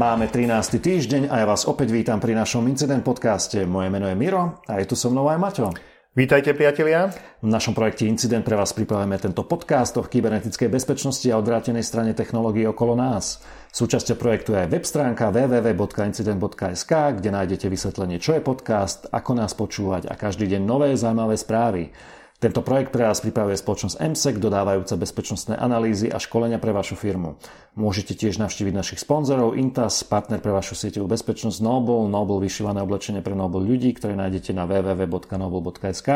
Máme 13. týždeň a ja vás opäť vítam pri našom Incident podcaste. Moje meno je Miro a je tu so mnou aj Maťo. Vítajte priatelia. V našom projekte Incident pre vás pripravujeme tento podcast o kybernetickej bezpečnosti a odvrátenej strane technológií okolo nás. Súčasťou projektu je aj web stránka www.incident.sk, kde nájdete vysvetlenie, čo je podcast, ako nás počúvať a každý deň nové zaujímavé správy. Tento projekt pre vás pripravuje spoločnosť MSEC, dodávajúca bezpečnostné analýzy a školenia pre vašu firmu. Môžete tiež navštíviť našich sponzorov Intas, partner pre vašu sieťovú bezpečnosť Noble, Noble vyšívané oblečenie pre Noble ľudí, ktoré nájdete na www.noble.sk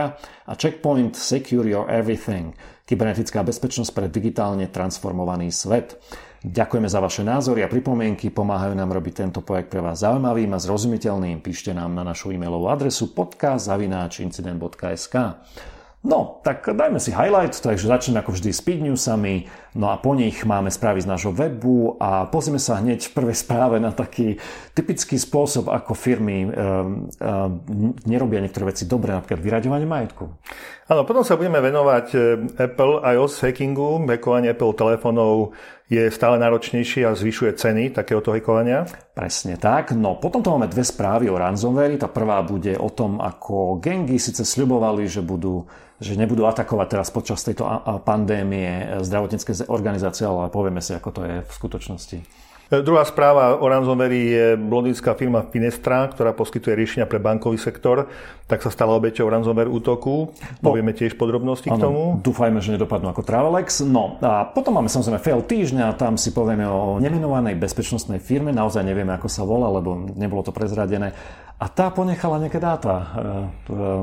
a Checkpoint Secure Your Everything, kybernetická bezpečnosť pre digitálne transformovaný svet. Ďakujeme za vaše názory a pripomienky, pomáhajú nám robiť tento projekt pre vás zaujímavým a zrozumiteľným. Píšte nám na našu e-mailovú adresu podcast.incident.sk. No, tak dajme si highlight, takže začneme ako vždy speed newsami, no a po nich máme správy z nášho webu a pozrieme sa hneď v prvej správe na taký typický spôsob, ako firmy um, um, nerobia niektoré veci dobre, napríklad vyraďovanie majetku. Áno, potom sa budeme venovať e, Apple iOS hackingu. Hackovanie Apple telefónov je stále náročnejšie a zvyšuje ceny takéhoto hackovania. Presne tak. No potom tu máme dve správy o ransomware. Tá prvá bude o tom, ako gengy síce sľubovali, že budú že nebudú atakovať teraz počas tejto pandémie zdravotnícke organizácie, ale povieme si, ako to je v skutočnosti. E, druhá správa o ransomware je londýnska firma Finestra, ktorá poskytuje riešenia pre bankový sektor, tak sa stala obeťou ransomware útoku. No, Povieme tiež podrobnosti ano, k tomu. Dúfajme, že nedopadnú ako Travelex. No a potom máme samozrejme fail týždňa, tam si povieme o nemenovanej bezpečnostnej firme, naozaj nevieme, ako sa volá, lebo nebolo to prezradené. A tá ponechala nejaké dáta e,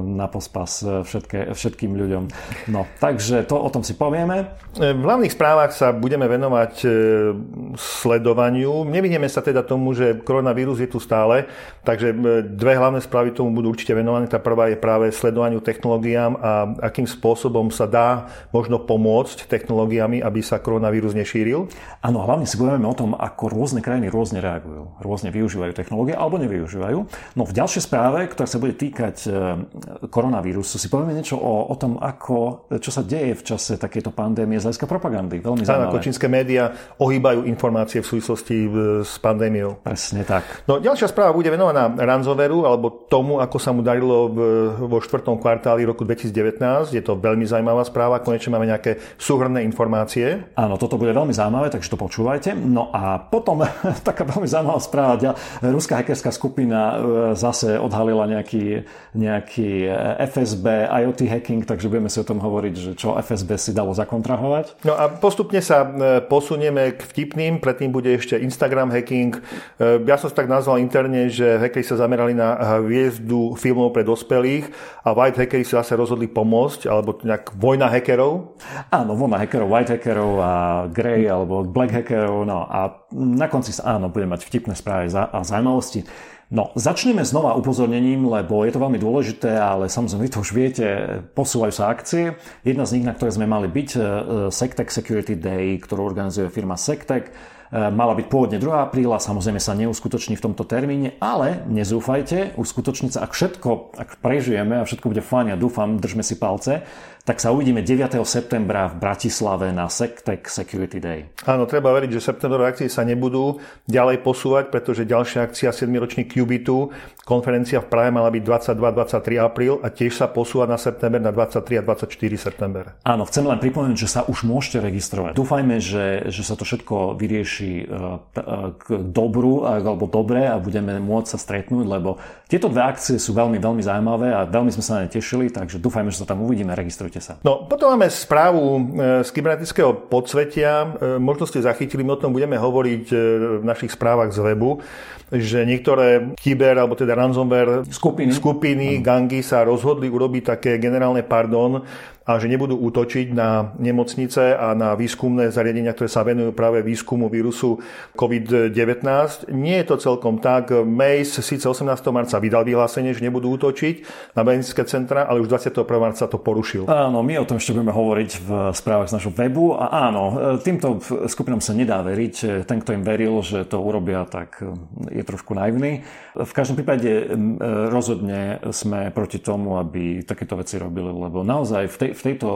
na pospas e, všetké, všetkým ľuďom. No, takže to o tom si povieme. V hlavných správach sa budeme venovať sledovaniu. Nevyhneme sa teda tomu, že koronavírus je tu stále, takže e, dve hlavné správy tomu budú určite venované. Tá prvá je práve sledovaniu technológiám a akým spôsobom sa dá možno pomôcť technológiami, aby sa koronavírus nešíril. Áno, hlavne si budeme o tom, ako rôzne krajiny rôzne reagujú, rôzne využívajú technológie alebo nevyužívajú. No v ďalšej správe, ktorá sa bude týkať e, koronavírusu, si povieme niečo o, o tom, ako, čo sa deje v čase takéto pandémie z hľadiska propagandy. Veľmi zaujímavé. Ako čínske médiá ohýbajú informácie v súvislosti súvislosti s pandémiou. Presne tak. No, ďalšia správa bude venovaná Ranzoveru, alebo tomu, ako sa mu darilo v, vo štvrtom kvartáli roku 2019. Je to veľmi zaujímavá správa, konečne máme nejaké súhrné informácie. Áno, toto bude veľmi zaujímavé, takže to počúvajte. No a potom taká veľmi zaujímavá správa. Ruská hackerská skupina e, zase odhalila nejaký, nejaký e, FSB IoT hacking, takže budeme si o tom hovoriť, že čo FSB si dalo zakontrahovať. No a postupne sa e, posunieme k vtipným, predtým bude ešte Instagram hacking. E, ja som tak nazval interne, že hackeri sa zamerali na hviezdu filmov pre dospelých a white hackeri sa zase rozhodli pomôcť, alebo nejak vojna hackerov. Áno, vojna hackerov, white hackerov a grey alebo black hackerov. No a na konci sa áno, budeme mať vtipné správy a zaujímavosti. No, začneme znova upozornením, lebo je to veľmi dôležité, ale samozrejme vy to už viete, posúvajú sa akcie. Jedna z nich, na ktoré sme mali byť, e, Sectec Security Day, ktorú organizuje firma Sectec, E, mala byť pôvodne 2. apríla, samozrejme sa neuskutoční v tomto termíne, ale nezúfajte, uskutočniť sa, ak všetko, ak prežijeme a všetko bude fajn, ja dúfam, držme si palce, tak sa uvidíme 9. septembra v Bratislave na Sectec Security Day. Áno, treba veriť, že septembrové akcie sa nebudú ďalej posúvať, pretože ďalšia akcia 7. ročník Cubitu, konferencia v Prahe mala byť 22-23 apríl a tiež sa posúva na september na 23 a 24 september. Áno, chcem len pripomenúť, že sa už môžete registrovať. Dúfajme, že, že sa to všetko vyrieši e, e, k dobru alebo dobre a budeme môcť sa stretnúť, lebo tieto dve akcie sú veľmi, veľmi zaujímavé a veľmi sme sa na ne tešili, takže dúfajme, že sa tam uvidíme, registrujte Registrujte sa. No, potom máme správu e, z kybernetického podsvetia. E, možno ste zachytili, my o tom budeme hovoriť e, v našich správach z webu, že niektoré kyber, alebo teda ransomware skupiny, skupiny gangy sa rozhodli urobiť také generálne pardon a že nebudú útočiť na nemocnice a na výskumné zariadenia, ktoré sa venujú práve výskumu vírusu COVID-19. Nie je to celkom tak. Mace síce 18. marca vydal vyhlásenie, že nebudú útočiť na medicínske centra, ale už 21. marca to porušil. Áno, my o tom ešte budeme hovoriť v správach z našho webu a áno, týmto skupinám sa nedá veriť. Ten, kto im veril, že to urobia, tak je trošku naivný. V každom prípade rozhodne sme proti tomu, aby takéto veci robili, lebo naozaj v tej tej, v tejto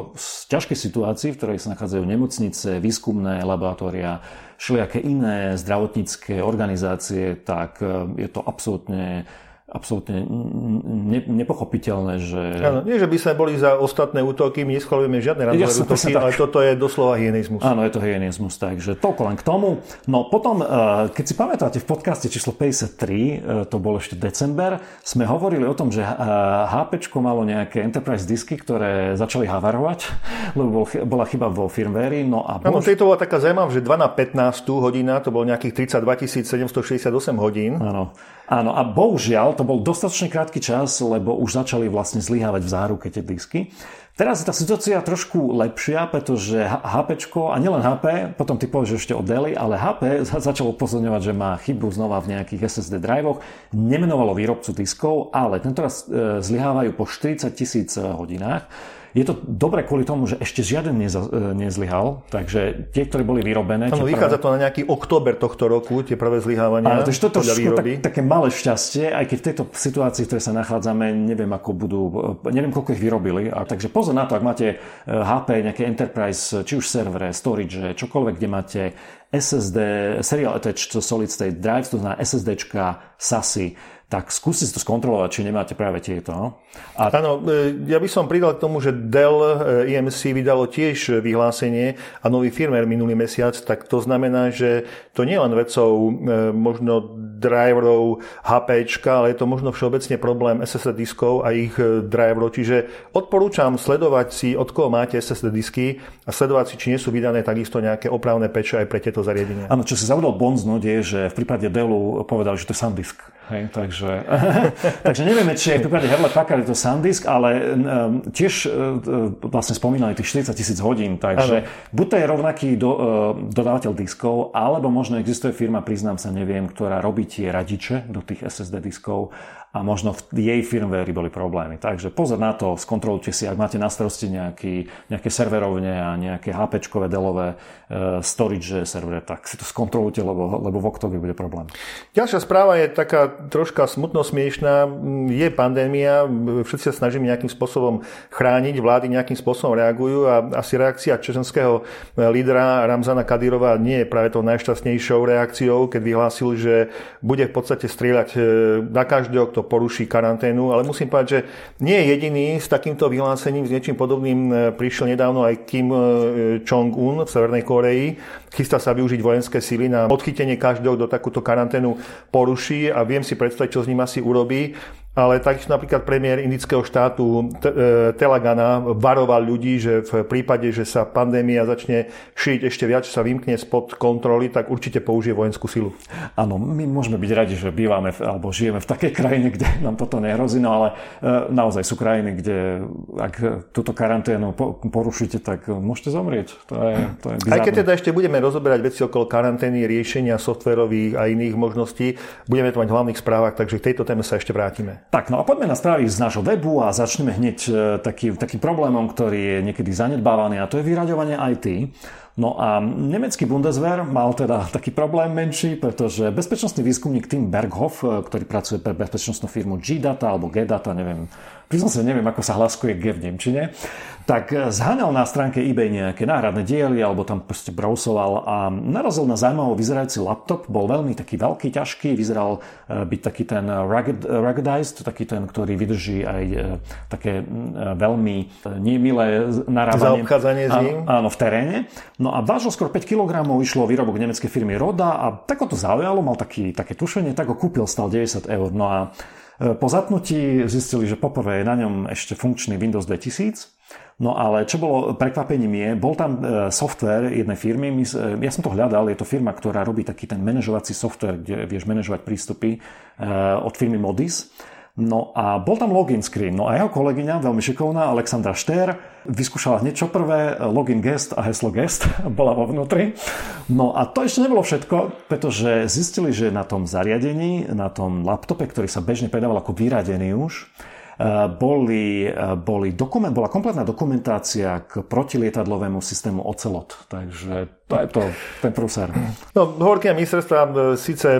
ťažkej situácii, v ktorej sa nachádzajú nemocnice, výskumné laboratória, všelijaké iné zdravotnícke organizácie, tak je to absolútne absolútne ne, nepochopiteľné, že... Áno, nie, že by sme boli za ostatné útoky, my neschvalujeme žiadne randové ja, útoky, ale toto je doslova hyenizmus. Áno, je to hyenizmus, takže toľko len k tomu. No potom, eh, keď si pamätáte, v podcaste číslo 53, eh, to bol ešte december, sme hovorili o tom, že HP eh, malo nejaké enterprise disky, ktoré začali havarovať, lebo bola chyba vo firmware. No a bož... Áno, to bola taká zaujímavá, že 2 na 15 hodina, to bolo nejakých 32 768 hodín. Áno. Áno, a bohužiaľ to bol dostatočne krátky čas, lebo už začali vlastne zlyhávať v záruke tie disky. Teraz je tá situácia trošku lepšia, pretože HP, a nielen HP, potom ty povieš ešte o Deli, ale HP začalo upozorňovať, že má chybu znova v nejakých SSD drivoch, nemenovalo výrobcu diskov, ale tentoraz e, zlyhávajú po 40 tisíc hodinách. Je to dobre kvôli tomu, že ešte žiaden neza, e, nezlyhal, takže tie, ktoré boli vyrobené... Ano, vychádza prvé... to na nejaký október tohto roku, tie prvé zlyhávania. Ale to je tak, také malé šťastie, aj keď v tejto situácii, v ktorej sa nachádzame, neviem, ako budú, e, neviem, koľko ich vyrobili. A takže pozor na to, ak máte HP, e, nejaké enterprise, či už servere, storage, čokoľvek, kde máte SSD, serial attached solid state drive, to znamená SSDčka, SASy, tak skúste si to skontrolovať, či nemáte práve tieto. A... Áno, e, ja by som pridal k tomu, že Dell EMC e vydalo tiež vyhlásenie a nový firmware minulý mesiac, tak to znamená, že to nie je len vecou e, možno driverov HP, ale je to možno všeobecne problém SSD diskov a ich driverov. Čiže odporúčam sledovať si, od koho máte SSD disky a sledovať si, či nie sú vydané takisto nejaké opravné peče aj pre tieto zariadenia. Áno, čo si zavodol bonznúť je, že v prípade Dellu povedali, že to je SanDisk. Hej, takže, takže nevieme, či aj v prípade Hewlett Packard je to SanDisk, ale tiež uh, vlastne spomínali tých 40 tisíc hodín, takže ano. buď to je rovnaký do, uh, dodávateľ diskov, alebo možno existuje firma, priznám sa, neviem, ktorá robí tie radiče do tých SSD diskov a možno v jej firmware boli problémy. Takže pozor na to, skontrolujte si, ak máte na starosti nejaký, nejaké serverovne a nejaké HP-čkové, delové uh, storage servere, tak si to skontrolujte, lebo, lebo v oktobri bude problém. Ďalšia správa je taká troška smutno smiešná. Je pandémia, všetci sa snažíme nejakým spôsobom chrániť, vlády nejakým spôsobom reagujú a asi reakcia čečenského lídra Ramzana Kadyrova nie je práve tou najšťastnejšou reakciou, keď vyhlásil, že bude v podstate strieľať e, na každého, kto poruší karanténu, ale musím povedať, že nie je jediný s takýmto vyhlásením, s niečím podobným e, prišiel nedávno aj Kim e, Jong-un v Severnej Koreji. Chystá sa využiť vojenské síly na odchytenie každého, kto takúto karanténu poruší a viem si predstaviť, čo s ním asi urobí ale takisto napríklad premiér indického štátu e, Telagana varoval ľudí, že v prípade, že sa pandémia začne šíriť ešte viac, sa vymkne spod kontroly, tak určite použije vojenskú silu. Áno, my môžeme byť radi, že bývame alebo žijeme v takej krajine, kde nám toto nehrozí, no ale e, naozaj sú krajiny, kde ak túto karanténu porušíte, tak môžete zomrieť. To je, to je Aj keď teda ešte budeme rozoberať veci okolo karantény, riešenia softverových a iných možností, budeme to mať v hlavných správach, takže k tejto téme sa ešte vrátime. Tak, no a poďme na správy z nášho webu a začneme hneď e, taký, takým problémom, ktorý je niekedy zanedbávaný a to je vyraďovanie IT. No a nemecký Bundeswehr mal teda taký problém menší, pretože bezpečnostný výskumník Tim Berghoff, e, ktorý pracuje pre bezpečnostnú firmu G-Data alebo G-Data, neviem, priznam sa, neviem, ako sa hlaskuje G v Nemčine, tak eh, zháňal na stránke eBay nejaké náhradné diely alebo tam proste browsoval a narazil na zaujímavo vyzerajúci laptop, bol veľmi taký veľký, ťažký, vyzeral eh, byť taký ten rugged, eh, ruggedized, taký ten, ktorý vydrží aj také veľmi nemilé narábanie. Zaobchádzanie s ním? Áno, v teréne. No a vážil skoro 5 kg, išlo výrobok nemeckej firmy Roda a tak ho to zaujalo, mal taký, také tušenie, tak ho kúpil, stal 90 eur. No a po zapnutí zistili, že poprvé je na ňom ešte funkčný Windows 2000, No ale čo bolo prekvapením je, bol tam e, software jednej firmy, e, ja som to hľadal, je to firma, ktorá robí taký ten manažovací software, kde vieš manažovať prístupy e, od firmy Modis. No a bol tam login screen. No a jeho kolegyňa, veľmi šikovná, Alexandra Štér, vyskúšala hneď čo prvé, login guest a heslo guest, bola vo vnútri. No a to ešte nebolo všetko, pretože zistili, že na tom zariadení, na tom laptope, ktorý sa bežne predával ako vyradený už, boli, boli dokument, bola kompletná dokumentácia k protilietadlovému systému Ocelot. Takže to je to, ten prúser. No, hovorky ministerstva síce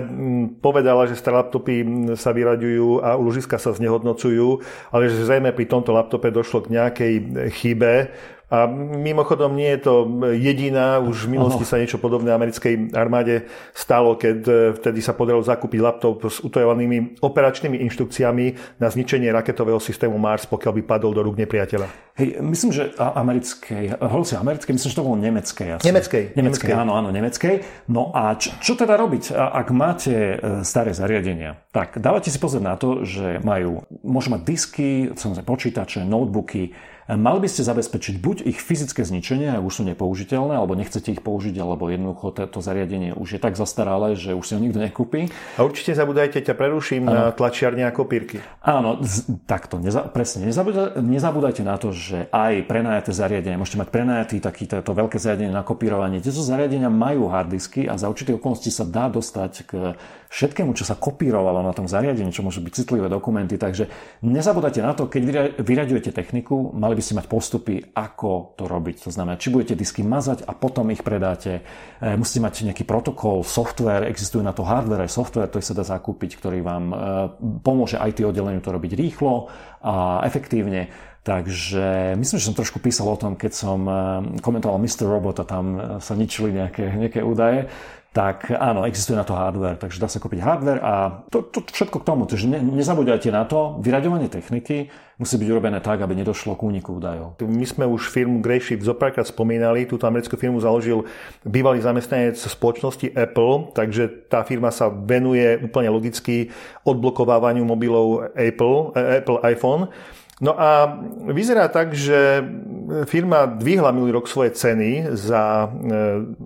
povedala, že staré laptopy sa vyraďujú a úložiska sa znehodnocujú, ale že zrejme pri tomto laptope došlo k nejakej chybe, a mimochodom nie je to jediná, už v minulosti sa niečo podobné americkej armáde stalo, keď e, vtedy sa podarilo zakúpiť laptop s utajovanými operačnými inštrukciami na zničenie raketového systému Mars, pokiaľ by padol do rúk nepriateľa. Hej, myslím, že americkej, hovorí americkej, myslím, že to bolo nemeckej. Asi. Nemeckej. Nemeckej, áno, áno, nemeckej. No a čo, čo teda robiť, ak máte e, staré zariadenia? Tak dávate si pozor na to, že majú, môžu mať disky, samozrejme počítače, notebooky, Mali by ste zabezpečiť buď ich fyzické zničenie, ak už sú nepoužiteľné, alebo nechcete ich použiť, alebo jednoducho to zariadenie už je tak zastaralé, že už si ho nikto nekúpi. A určite zabudajte, ťa preruším, ano. na tlačiarne a kopírky. Áno, takto, neza, presne. Nezabudajte, nezabudajte na to, že aj prenajaté zariadenie, môžete mať prenajatý taký to veľké zariadenie na kopírovanie. Tieto zariadenia majú harddisky a za určité okolnosti sa dá dostať k všetkému, čo sa kopírovalo na tom zariadení, čo môžu byť citlivé dokumenty. Takže nezabudajte na to, keď vyraďujete techniku, mali by ste mať postupy, ako to robiť. To znamená, či budete disky mazať a potom ich predáte. E, musíte mať nejaký protokol, software, existuje na to hardware aj software, ktorý sa dá zakúpiť, ktorý vám e, pomôže IT oddeleniu to robiť rýchlo a efektívne. Takže myslím, že som trošku písal o tom, keď som e, komentoval Mr. Robot a tam sa ničili nejaké, nejaké údaje tak áno, existuje na to hardware, takže dá sa kúpiť hardware a to, to všetko k tomu. Takže ne, nezabudajte na to, vyraďovanie techniky musí byť urobené tak, aby nedošlo k úniku údajov. My sme už firmu Grayshift zopárkrát spomínali, túto americkú firmu založil bývalý zamestnanec spoločnosti Apple, takže tá firma sa venuje úplne logicky odblokovávaniu mobilov Apple, eh, Apple iPhone. No a vyzerá tak, že firma dvihla minulý rok svoje ceny za e,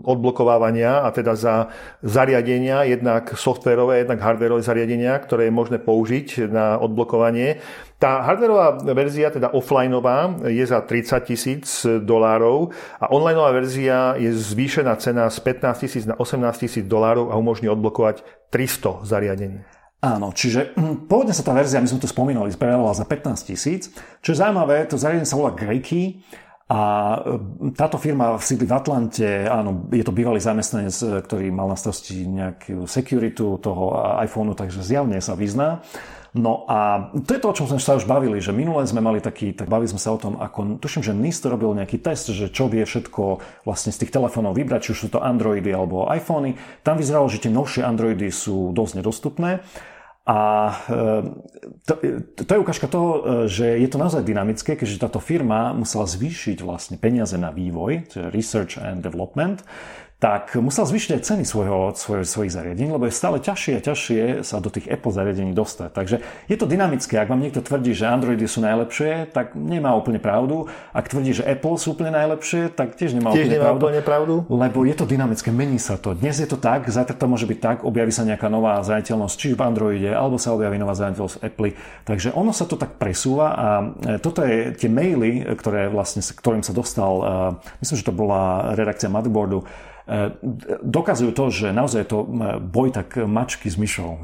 odblokovávania a teda za zariadenia, jednak softverové, jednak hardverové zariadenia, ktoré je možné použiť na odblokovanie. Tá hardverová verzia, teda offlineová, je za 30 tisíc dolárov a onlineová verzia je zvýšená cena z 15 tisíc na 18 tisíc dolárov a umožní odblokovať 300 zariadení. Áno, čiže hm, pôvodne sa tá verzia, my sme to spomínali, predávala za 15 tisíc. Čo je zaujímavé, to zariadenie sa volá Greykey a hm, táto firma v sídli v Atlante, áno, je to bývalý zamestnanec, ktorý mal na starosti nejakú security toho iPhoneu, takže zjavne sa vyzná. No a to je to, o čom sme sa už bavili, že minule sme mali taký, tak bavili sme sa o tom, ako tuším, že NIST robil nejaký test, že čo vie všetko vlastne z tých telefónov vybrať, či už sú to Androidy alebo iPhony. Tam vyzeralo, že tie novšie Androidy sú dosť nedostupné. A e, to, to je ukážka toho, e, že je to naozaj dynamické, keďže táto firma musela zvýšiť vlastne peniaze na vývoj, research and development, tak musel zvýšiť aj ceny svojho, svoj, svojich zariadení, lebo je stále ťažšie a ťažšie sa do tých Apple zariadení dostať. Takže je to dynamické. Ak vám niekto tvrdí, že Androidy sú najlepšie, tak nemá úplne pravdu. Ak tvrdí, že Apple sú úplne najlepšie, tak tiež nemá, tiež úplne, nemá pravdu, úplne pravdu. Lebo je to dynamické, mení sa to. Dnes je to tak, zajtra to môže byť tak, objaví sa nejaká nová zraniteľnosť, či v Androide, alebo sa objaví nová zraniteľnosť v Apple. Takže ono sa to tak presúva a e, toto je tie maily, ktoré vlastne, ktorým sa dostal, e, myslím, že to bola redakcia Motherboardu, dokazujú to, že naozaj je to boj tak mačky s myšou.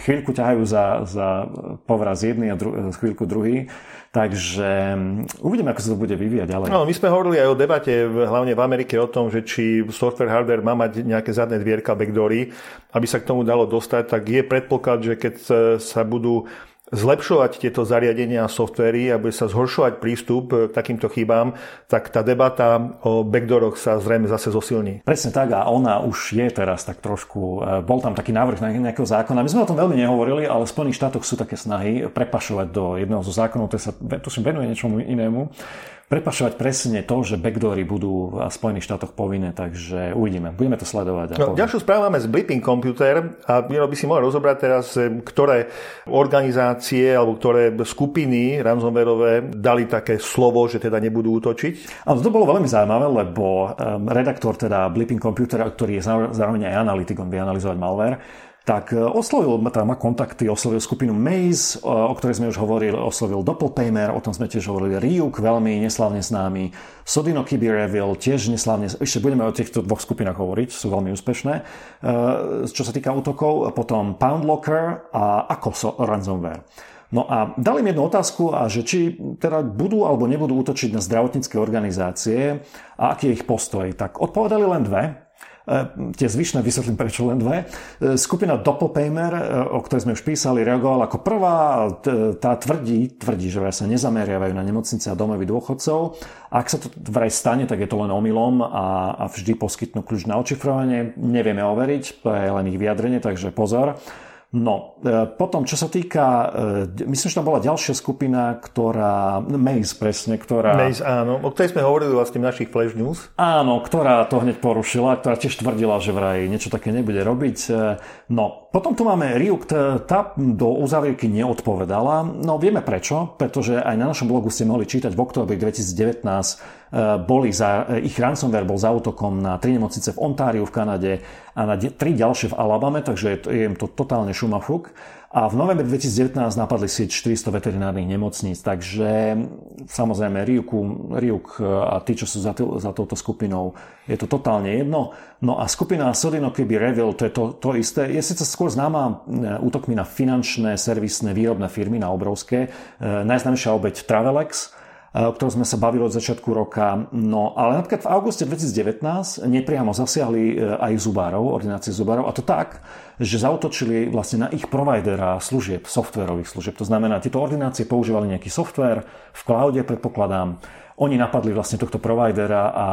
Chvíľku ťahajú za, za povraz jedný a dru, chvíľku druhý. Takže uvidíme, ako sa to bude vyvíjať ďalej. No, my sme hovorili aj o debate, hlavne v Amerike, o tom, že či software, hardware má mať nejaké zadné dvierka, backdory, aby sa k tomu dalo dostať, tak je predpoklad, že keď sa budú zlepšovať tieto zariadenia a softvery a bude sa zhoršovať prístup k takýmto chybám, tak tá debata o backdooroch sa zrejme zase zosilní. Presne tak a ona už je teraz tak trošku, e, bol tam taký návrh na nejakého zákona. My sme o tom veľmi nehovorili, ale v Spojených štátoch sú také snahy prepašovať do jedného zo zákonov, ktorý sa tuším venuje niečomu inému prepašovať presne to, že backdoory budú v Spojených štátoch povinné, takže uvidíme. Budeme to sledovať. No, ďalšiu správu máme z Blipping Computer a Miro by si mohol rozobrať teraz, ktoré organizácie alebo ktoré skupiny ransomwareové dali také slovo, že teda nebudú útočiť. A to bolo veľmi zaujímavé, lebo redaktor teda Blipping Computer, ktorý je zároveň aj analytik, on vie analyzovať malware, tak e, oslovil, tam má kontakty, oslovil skupinu Maze, o ktorej sme už hovorili, oslovil Doppelpaymer, o tom sme tiež hovorili, Ryuk, veľmi neslavne známy, Sodino Kibirevil, tiež neslavne, ešte budeme o týchto dvoch skupinách hovoriť, sú veľmi úspešné, e, čo sa týka útokov, potom Poundlocker a Akoso ransomware. No a dali mi jednu otázku, a že či teda budú alebo nebudú útočiť na zdravotnícke organizácie a aký je ich postoj. Tak odpovedali len dve. E, tie zvyšné vysvetlím prečo len dve. E, skupina Doppelpaymer, e, o ktorej sme už písali, reagovala ako prvá. Tá tvrdí, tvrdí, že sa nezameriavajú na nemocnice a domovy dôchodcov. Ak sa to vraj stane, tak je to len omylom a, a vždy poskytnú kľúč na očifrovanie. Nevieme overiť, to je len ich vyjadrenie, takže pozor. No, e, potom, čo sa týka, e, myslím, že tam bola ďalšia skupina, ktorá, Maze presne, ktorá... Maze, áno, o ktorej sme hovorili vlastne v našich Flash News. Áno, ktorá to hneď porušila, ktorá tiež tvrdila, že vraj niečo také nebude robiť. E, no, potom tu máme Ryuk, tá do uzavierky neodpovedala. No, vieme prečo, pretože aj na našom blogu ste mohli čítať v oktobri 2019 Eh, boli za, eh, ich ransomware bol za útokom na tri nemocnice v Ontáriu v Kanade a na tri ďalšie v Alabame, takže je, im to totálne šumafuk. A v novembri 2019 napadli sieť 400 veterinárnych nemocníc, takže samozrejme Riuk, Riuk eh, a tí, čo sú za, tý, za touto skupinou, je to totálne jedno. No a skupina Sodino Keby Revil, to je to, to isté, je síce skôr známa útokmi na finančné, servisné, výrobné firmy, na obrovské. Najznámejšia obeď Travelex, o ktorom sme sa bavili od začiatku roka. No ale napríklad v auguste 2019 nepriamo zasiahli e, aj zubárov, ordinácie zubárov a to tak, že zautočili vlastne na ich providera služieb, softwarových služieb. To znamená, tieto ordinácie používali nejaký software v cloude, predpokladám, oni napadli vlastne tohto providera a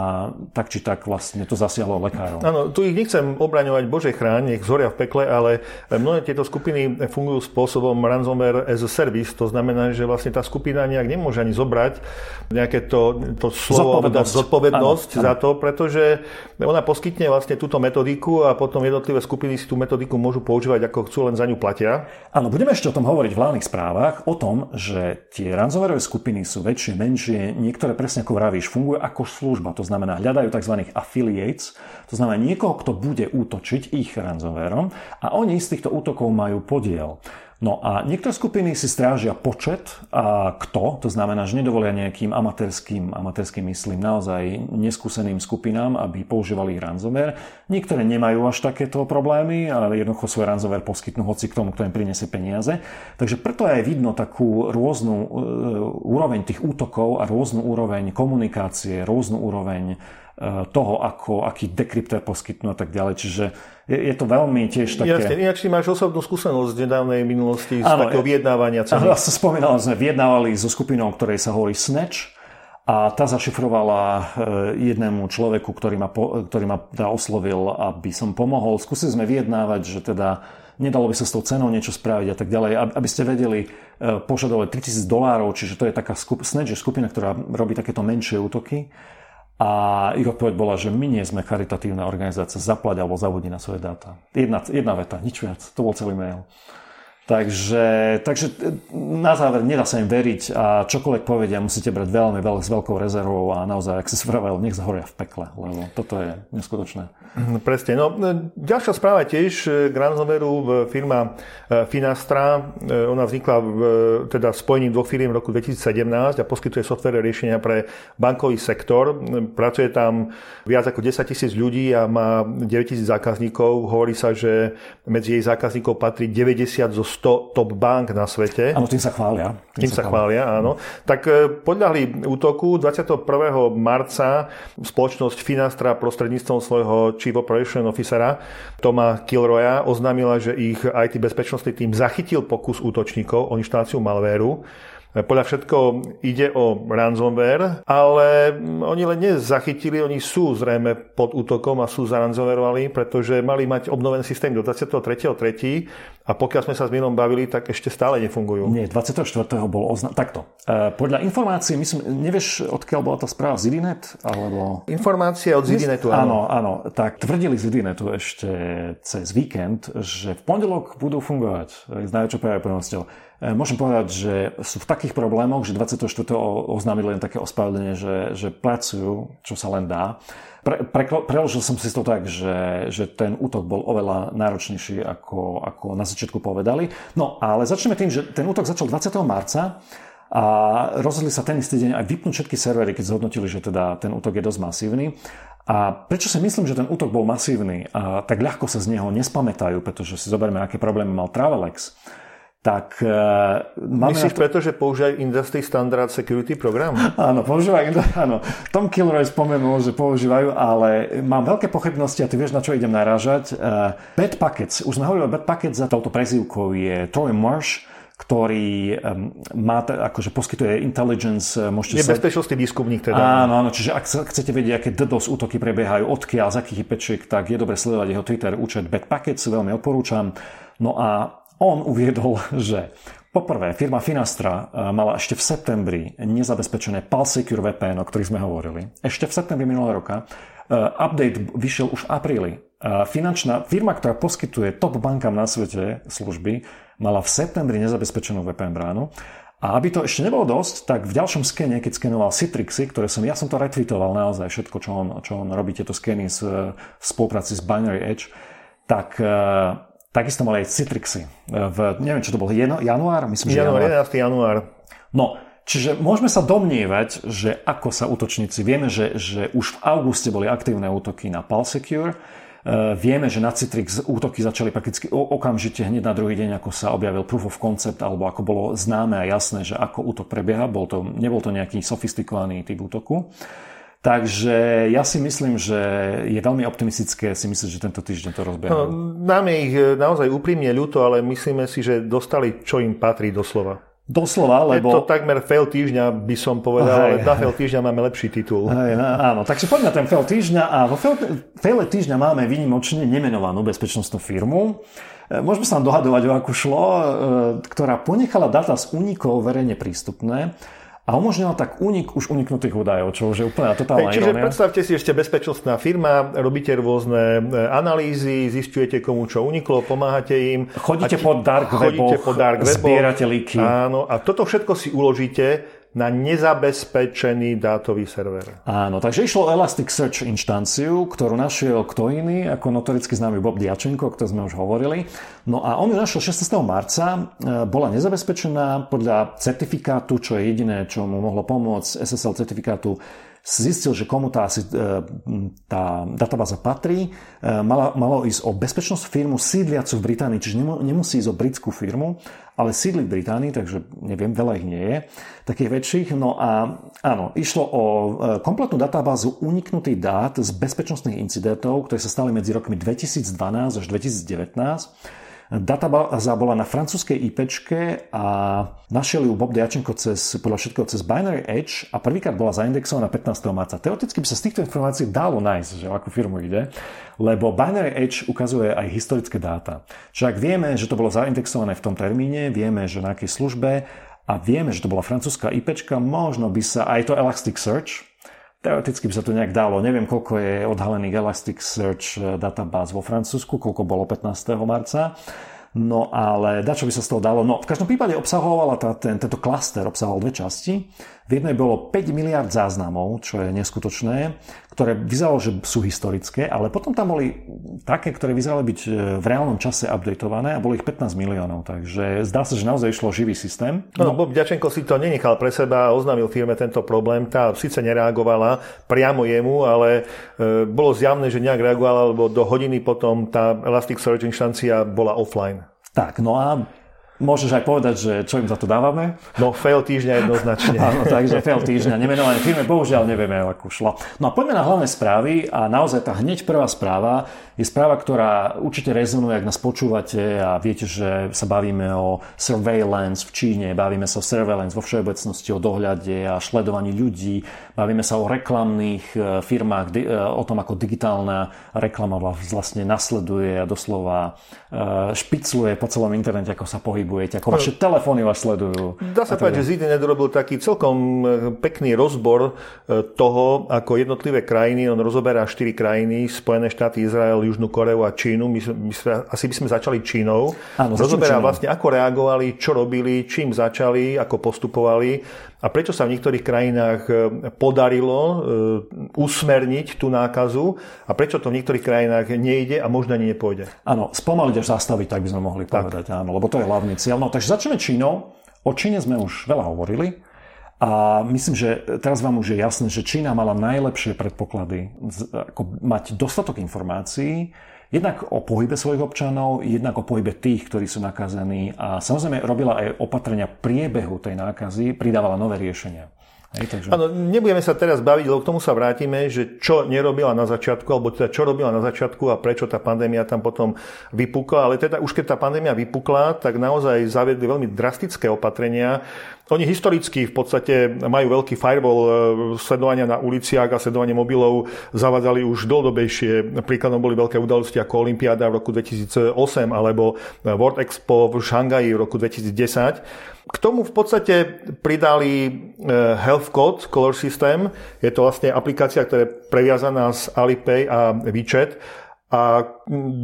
tak či tak vlastne to zasiahlo lekárov. Áno, tu ich nechcem obraňovať, Bože chráň, nech zhoria v pekle, ale mnohé tieto skupiny fungujú spôsobom ransomware as a service, to znamená, že vlastne tá skupina nejak nemôže ani zobrať nejaké to, to slovo, zodpovednosť, zodpovednosť áno, za to, pretože ona poskytne vlastne túto metodiku a potom jednotlivé skupiny si tú metodiku môžu používať ako chcú, len za ňu platia. Áno, budeme ešte o tom hovoriť v hlavných správach, o tom, že tie ransomware skupiny sú väčšie, menšie, niektoré presne ako vravíš, fungujú ako služba. To znamená, hľadajú tzv. affiliates, to znamená niekoho, kto bude útočiť ich ransomwareom a oni z týchto útokov majú podiel. No a niektoré skupiny si strážia počet a kto, to znamená, že nedovolia nejakým amatérským, amatérským myslím, naozaj neskúseným skupinám, aby používali ransomware. Niektoré nemajú až takéto problémy, ale jednoducho svoj ransomware poskytnú hoci k tomu, kto im priniesie peniaze. Takže preto aj vidno takú rôznu uh, úroveň tých útokov a rôznu úroveň komunikácie, rôznu úroveň toho, ako, aký dekryptor poskytnú a tak ďalej. Čiže je, je to veľmi tiež také... Jasne, ináč ty máš osobnú skúsenosť z nedávnej minulosti z ano, takého vyjednávania ceny. Ja som spomínal, že sme vyjednávali so skupinou, ktorej sa hovorí Snatch a tá zašifrovala e, jednému človeku, ktorý ma, po, ktorý ma teda oslovil, aby som pomohol. Skúsili sme vyjednávať, že teda nedalo by sa s tou cenou niečo spraviť a tak ďalej. Aby ste vedeli, e, požadovať 3000 dolárov, čiže to je taká skup, Snatch je skupina, ktorá robí takéto menšie útoky a ich odpoveď bola, že my nie sme charitatívna organizácia, zaplať alebo zabudni na svoje dáta. Jedna, jedna veta, nič viac. To bol celý mail. Takže, takže na záver nedá sa im veriť a čokoľvek povedia, musíte brať veľmi veľ, s veľkou rezervou a naozaj, ak si spravil, nech zhoria v pekle, lebo toto je neskutočné. Mhm, presne. No, e, ďalšia správa tiež e, k ransomwareu firma e, Finastra. Ona vznikla v teda spojením dvoch firiem v roku 2017 a poskytuje software riešenia pre bankový sektor. Pracuje tam viac ako 10 tisíc ľudí a má 9 tisíc zákazníkov. Hovorí sa, že medzi jej zákazníkov patrí 90 zo 100 top bank na svete. Áno, tým sa chvália. Tým, tým sa chvália, áno. Tak e, podľahli útoku 21. marca spoločnosť Finastra prostredníctvom svojho Chief Operation Officera Toma Kilroya oznámila, že ich IT bezpečnostný tým zachytil pokus útočníkov o inštaláciu malvéru podľa všetko ide o ransomware, ale oni len nezachytili, oni sú zrejme pod útokom a sú zaransomerovali, pretože mali mať obnovený systém do 23.3. a pokiaľ sme sa s Milom bavili, tak ešte stále nefungujú. Nie, 24. bol ozna... Takto. E, podľa informácií, myslím, nevieš, odkiaľ bola tá správa z Idinet? Alebo... Informácie od Zidinetu, áno. Áno, áno. Tak tvrdili z Idinetu ešte cez víkend, že v pondelok budú fungovať s najväčšou pravdepodobnosťou. E, môžem povedať, že sú v takých problémoch, že 24. oznámili len také ospravedlnenie, že, že pracujú, čo sa len dá. Pre, pre, preložil som si to tak, že, že ten útok bol oveľa náročnejší, ako, ako na začiatku povedali. No ale začneme tým, že ten útok začal 20. marca a rozhodli sa ten istý deň aj vypnúť všetky servery, keď zhodnotili, že teda ten útok je dosť masívny. A prečo si myslím, že ten útok bol masívny a tak ľahko sa z neho nespamätajú, pretože si zoberme, aké problémy mal Travelex tak uh, máme Myslíš to... preto, že používajú Industry Standard Security program? Áno, používajú, áno. Tom Kilroy spomenul, že používajú, ale mám veľké pochybnosti a ty vieš, na čo idem narážať. Uh, Bad Packets, už sme hovorili o Bad Packets, za touto prezývkou je Troy Marsh, ktorý má, akože poskytuje intelligence. Môžete je sa... bezpečnostný výskumník teda. Áno, áno, čiže ak chcete vedieť, aké DDoS útoky prebiehajú, odkiaľ, z akých IPčiek, tak je dobre sledovať jeho Twitter účet Bad Packets, veľmi odporúčam. No a on uviedol, že Poprvé, firma Finastra eh, mala ešte v septembri nezabezpečené PulseSecure VPN, o ktorých sme hovorili. Ešte v septembri minulého roka. Eh, update vyšiel už v apríli. Eh, finančná firma, ktorá poskytuje top bankám na svete služby, mala v septembri nezabezpečenú VPN bránu. A aby to ešte nebolo dosť, tak v ďalšom skene, keď skenoval Citrixy, ktoré som, ja som to retweetoval naozaj, všetko, čo on, čo on robí, tieto skeny v spolupráci s Binary Edge, tak Takisto mali aj Citrixy. V, neviem, čo to bol, január? Myslím, že január. 11. január. No, čiže môžeme sa domnievať, že ako sa útočníci, vieme, že, že už v auguste boli aktívne útoky na PulseSecure, Uh, vieme, že na Citrix útoky začali prakticky okamžite hneď na druhý deň, ako sa objavil proof of concept, alebo ako bolo známe a jasné, že ako útok prebieha. Bol to, nebol to nejaký sofistikovaný typ útoku. Takže ja si myslím, že je veľmi optimistické si myslieť, že tento týždeň to rozbieha. No, nám je ich e, naozaj úprimne ľúto, ale myslíme si, že dostali, čo im patrí doslova. Doslova, lebo... Je to takmer fail týždňa, by som povedal, hej, ale na fail týždňa máme lepší titul. Hej, no, áno, takže poďme na ten fail týždňa a vo fail, fail týždňa máme výnimočne nemenovanú bezpečnostnú firmu. E, môžeme sa dohadovať, o akú šlo, e, ktorá ponechala data z únikov verejne prístupné a umožnila tak únik už uniknutých údajov, čo už je úplne totálna Čiže ironia. predstavte si ešte bezpečnostná firma, robíte rôzne e, analýzy, zistujete komu čo uniklo, pomáhate im. Chodíte po dark chodíte weboch, po dark weboch, zbierate líky. Áno, a toto všetko si uložíte na nezabezpečený dátový server. Áno, takže išlo Elasticsearch inštanciu, ktorú našiel kto iný, ako notoricky známy Bob Diačenko, o ktorom sme už hovorili. No a on ju našiel 16. marca, e, bola nezabezpečená podľa certifikátu, čo je jediné, čo mu mohlo pomôcť, SSL certifikátu zistil, že komu tá, e, tá databáza patrí. E, malo, malo ísť o bezpečnosť firmu sídliacu v Británii, čiže nemusí ísť o britskú firmu, ale sídli v Británii, takže neviem, veľa ich nie je, takých väčších. No a áno, išlo o e, kompletnú databázu uniknutých dát z bezpečnostných incidentov, ktoré sa stali medzi rokmi 2012 až 2019 Databáza bola na francúzskej IP a našiel ju Bob Diačenko cez, podľa všetkého cez Binary Edge a prvýkrát bola zaindexovaná 15. marca. Teoreticky by sa z týchto informácií dalo nájsť, že o akú firmu ide, lebo Binary Edge ukazuje aj historické dáta. Čiže ak vieme, že to bolo zaindexované v tom termíne, vieme, že na akej službe a vieme, že to bola francúzska IP, možno by sa aj to Elasticsearch, Teoreticky by sa to nejak dalo. Neviem, koľko je odhalených Elasticsearch eh, databáz vo Francúzsku, koľko bolo 15. marca. No ale dačo by sa z toho dalo? No v každom prípade obsahovala ten, tento klaster obsahoval dve časti. V jednej bolo 5 miliard záznamov, čo je neskutočné, ktoré vyzeralo, že sú historické, ale potom tam boli také, ktoré vyzerali byť e, v reálnom čase updatované a bolo ich 15 miliónov. Takže zdá sa, že naozaj išlo živý systém. No, no Bob Ďačenko si to nenechal pre seba oznámil firme tento problém. Tá síce nereagovala priamo jemu, ale e, bolo zjavné, že nejak reagovala, lebo do hodiny potom tá Elasticsearch inštancia bola offline. Tak, no a Môžeš aj povedať, že čo im za to dávame? No, fail týždňa jednoznačne. Áno, takže fail týždňa, nemenované firme, bohužiaľ nevieme, ako šlo. No a poďme na hlavné správy a naozaj tá hneď prvá správa je správa, ktorá určite rezonuje, ak nás počúvate a viete, že sa bavíme o surveillance v Číne, bavíme sa o surveillance vo všeobecnosti, o dohľade a sledovaní ľudí, bavíme sa o reklamných e, firmách, e, o tom, ako digitálna reklama vlastne nasleduje a doslova e, špicluje po celom internete, ako sa pohybujete, ako vaše telefóny vás sledujú. Dá sa povedať, že Zidane robil taký celkom pekný rozbor toho, ako jednotlivé krajiny, on rozoberá štyri krajiny, Spojené štáty, Izrael, Južnú Koreu a Čínu. My, my, asi by sme začali Čínou. Áno, Rozoberá vlastne, ako reagovali, čo robili, čím začali, ako postupovali a prečo sa v niektorých krajinách e, podarilo e, usmerniť tú nákazu a prečo to v niektorých krajinách nejde a možno ani nepôjde. Áno, spomaliť až zastaviť, tak by sme mohli povedať, tak. áno, lebo to je hlavný cieľ. No, takže začneme Čínou. O Číne sme už veľa hovorili. A myslím, že teraz vám už je jasné, že Čína mala najlepšie predpoklady ako mať dostatok informácií, jednak o pohybe svojich občanov, jednak o pohybe tých, ktorí sú nakazení a samozrejme robila aj opatrenia priebehu tej nákazy, pridávala nové riešenia. Hej, takže... Nebudeme sa teraz baviť, lebo k tomu sa vrátime, že čo nerobila na začiatku, alebo teda čo robila na začiatku a prečo tá pandémia tam potom vypukla. Ale teda už keď tá pandémia vypukla, tak naozaj zaviedli veľmi drastické opatrenia. Oni historicky v podstate majú veľký firewall e, sledovania na uliciach a sledovanie mobilov zavádzali už dlhodobejšie. Príkladom boli veľké udalosti ako Olympiáda v roku 2008 alebo World Expo v Šangaji v roku 2010. K tomu v podstate pridali e, Health Code Color System. Je to vlastne aplikácia, ktorá je previazaná s Alipay a WeChat a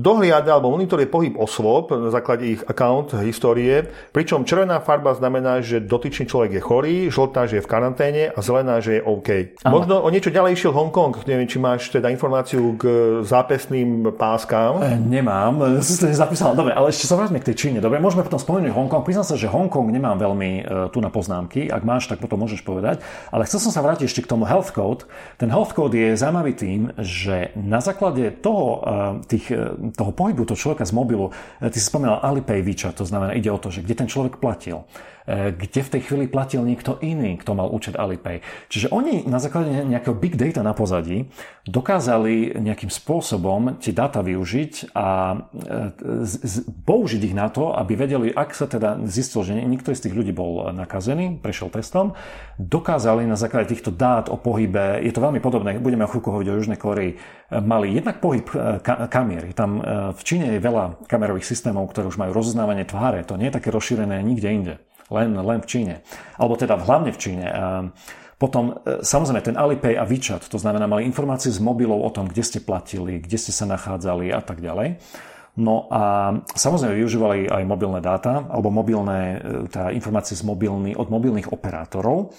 dohliada alebo monitoruje pohyb osôb na základe ich account histórie, pričom červená farba znamená, že dotyčný človek je chorý, žltá, že je v karanténe a zelená, že je OK. Aha. Možno o niečo ďalej išiel Hongkong, neviem, či máš teda informáciu k zápesným páskám. E, nemám, si to nezapísal. Dobre, ale ešte sa vráťme k tej Číne. Dobre, môžeme potom spomenúť Hongkong. Priznám sa, že Hongkong nemám veľmi e, tu na poznámky. Ak máš, tak potom môžeš povedať. Ale chcel som sa vrátiť ešte k tomu Health Code. Ten Health Code je zaujímavý tým, že na základe toho Eh, tých, toho pohybu toho človeka z mobilu, eh, ty si spomínal Alipay Vicha, to znamená, ide o to, že kde ten človek platil. E, kde v tej chvíli platil niekto iný, kto mal účet Alipay. Čiže oni na základe nejakého big data na pozadí dokázali nejakým spôsobom tie dáta využiť a e, použiť ich na to, aby vedeli, ak sa teda zistil, že niekto z tých ľudí bol nakazený, prešiel testom, dokázali na základe týchto dát o pohybe, je to veľmi podobné, budeme o chvíľku hovoriť o Južnej Koreji, mali jednak pohyb e, kamier. Tam v Číne je veľa kamerových systémov, ktoré už majú rozoznávanie tváre. To nie je také rozšírené nikde inde len, len v Číne. Alebo teda hlavne v Číne. Potom e, samozrejme ten Alipay a WeChat, to znamená mali informácie z mobilov o tom, kde ste platili, kde ste sa nachádzali a tak ďalej. No a samozrejme využívali aj mobilné dáta alebo mobilné, e, teda informácie z mobilný, od mobilných operátorov.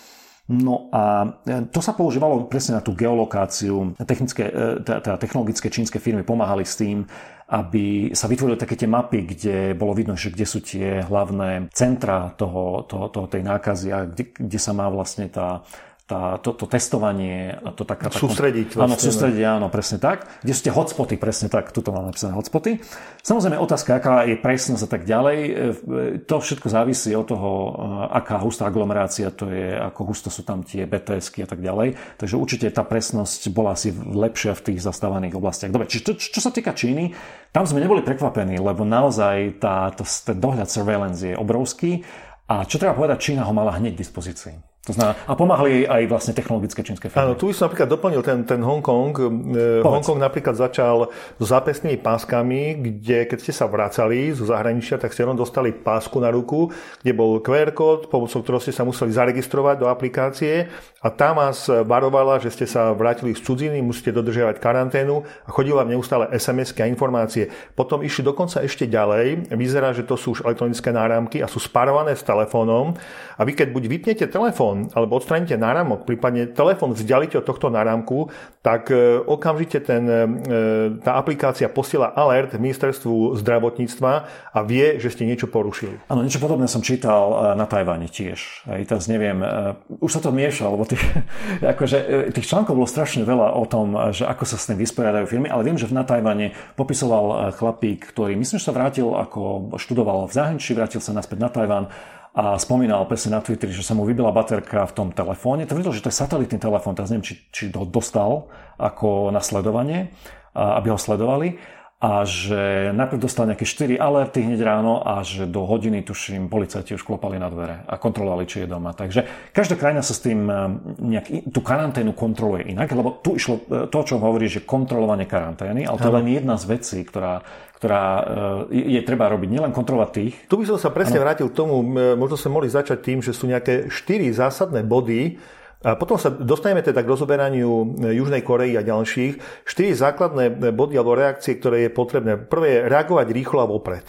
No a e, to sa používalo presne na tú geolokáciu. Technické, teda technologické čínske firmy pomáhali s tým, aby sa vytvorili také tie mapy, kde bolo vidno, že kde sú tie hlavné centra toho, toho, toho tej nákazy a kde, kde sa má vlastne tá, tá, to, to testovanie a to taká... Sústrediť. Vlastne, áno, sústrediť, áno, presne tak. Kde sú tie hotspoty, presne tak, tuto mám napísané hotspoty. Samozrejme otázka, aká je presnosť a tak ďalej, e, to všetko závisí od toho, e, aká hustá aglomerácia to je, ako husto sú tam tie BTSky a tak ďalej. Takže určite tá presnosť bola asi lepšia v tých zastávaných oblastiach. Dobre, čo, čo sa týka Číny, tam sme neboli prekvapení, lebo naozaj tá, to, ten dohľad surveillance je obrovský a čo treba povedať, Čína ho mala hneď k dispozícii. To znamená, a pomáhali jej aj vlastne technologické čínske firmy. Áno, tu by som napríklad doplnil ten, ten Hongkong. E, Hongkong napríklad začal so zápesnými páskami, kde keď ste sa vracali zo zahraničia, tak ste len dostali pásku na ruku, kde bol QR kód, pomocou ktorého ste sa museli zaregistrovať do aplikácie a tam vás varovala, že ste sa vrátili z cudziny, musíte dodržiavať karanténu a chodili vám neustále sms a informácie. Potom išli dokonca ešte ďalej. Vyzerá, že to sú už elektronické náramky a sú spárované s telefónom a vy keď buď vypnete telefón, telefón alebo odstranite náramok, prípadne telefón vzdialite od tohto náramku, tak e, okamžite ten, e, tá aplikácia posiela alert ministerstvu zdravotníctva a vie, že ste niečo porušili. Áno, niečo podobné som čítal e, na Tajvane tiež. Aj teraz neviem, už sa to mieša, lebo tých, akože, tých článkov bolo strašne veľa o tom, že ako sa s tým vysporiadajú firmy, ale viem, že na Tajvane popisoval chlapík, ktorý myslím, že sa vrátil ako študoval v zahraničí, vrátil sa naspäť na Tajvan a spomínal presne na Twitteri, že sa mu vybila baterka v tom telefóne. Tvrdil, že to je satelitný telefón, teraz neviem, či, či ho dostal ako na sledovanie, aby ho sledovali a že najprv dostal nejaké 4 alerty hneď ráno a že do hodiny, tuším, policajti už klopali na dvere a kontrolovali, či je doma. Takže každá krajina sa s tým e, nejak, tú karanténu kontroluje inak, lebo tu išlo e, to, čo hovorí, že kontrolovanie karantény, ale to je len jedna z vecí, ktorá ktorá e, je treba robiť, nielen kontrolovať tých. Tu by som sa presne ano. vrátil k tomu, možno sme mohli začať tým, že sú nejaké štyri zásadné body, a potom sa dostaneme teda k rozoberaniu e, Južnej Korei a ďalších. Štyri základné body alebo reakcie, ktoré je potrebné. Prvé je reagovať rýchlo a vopred.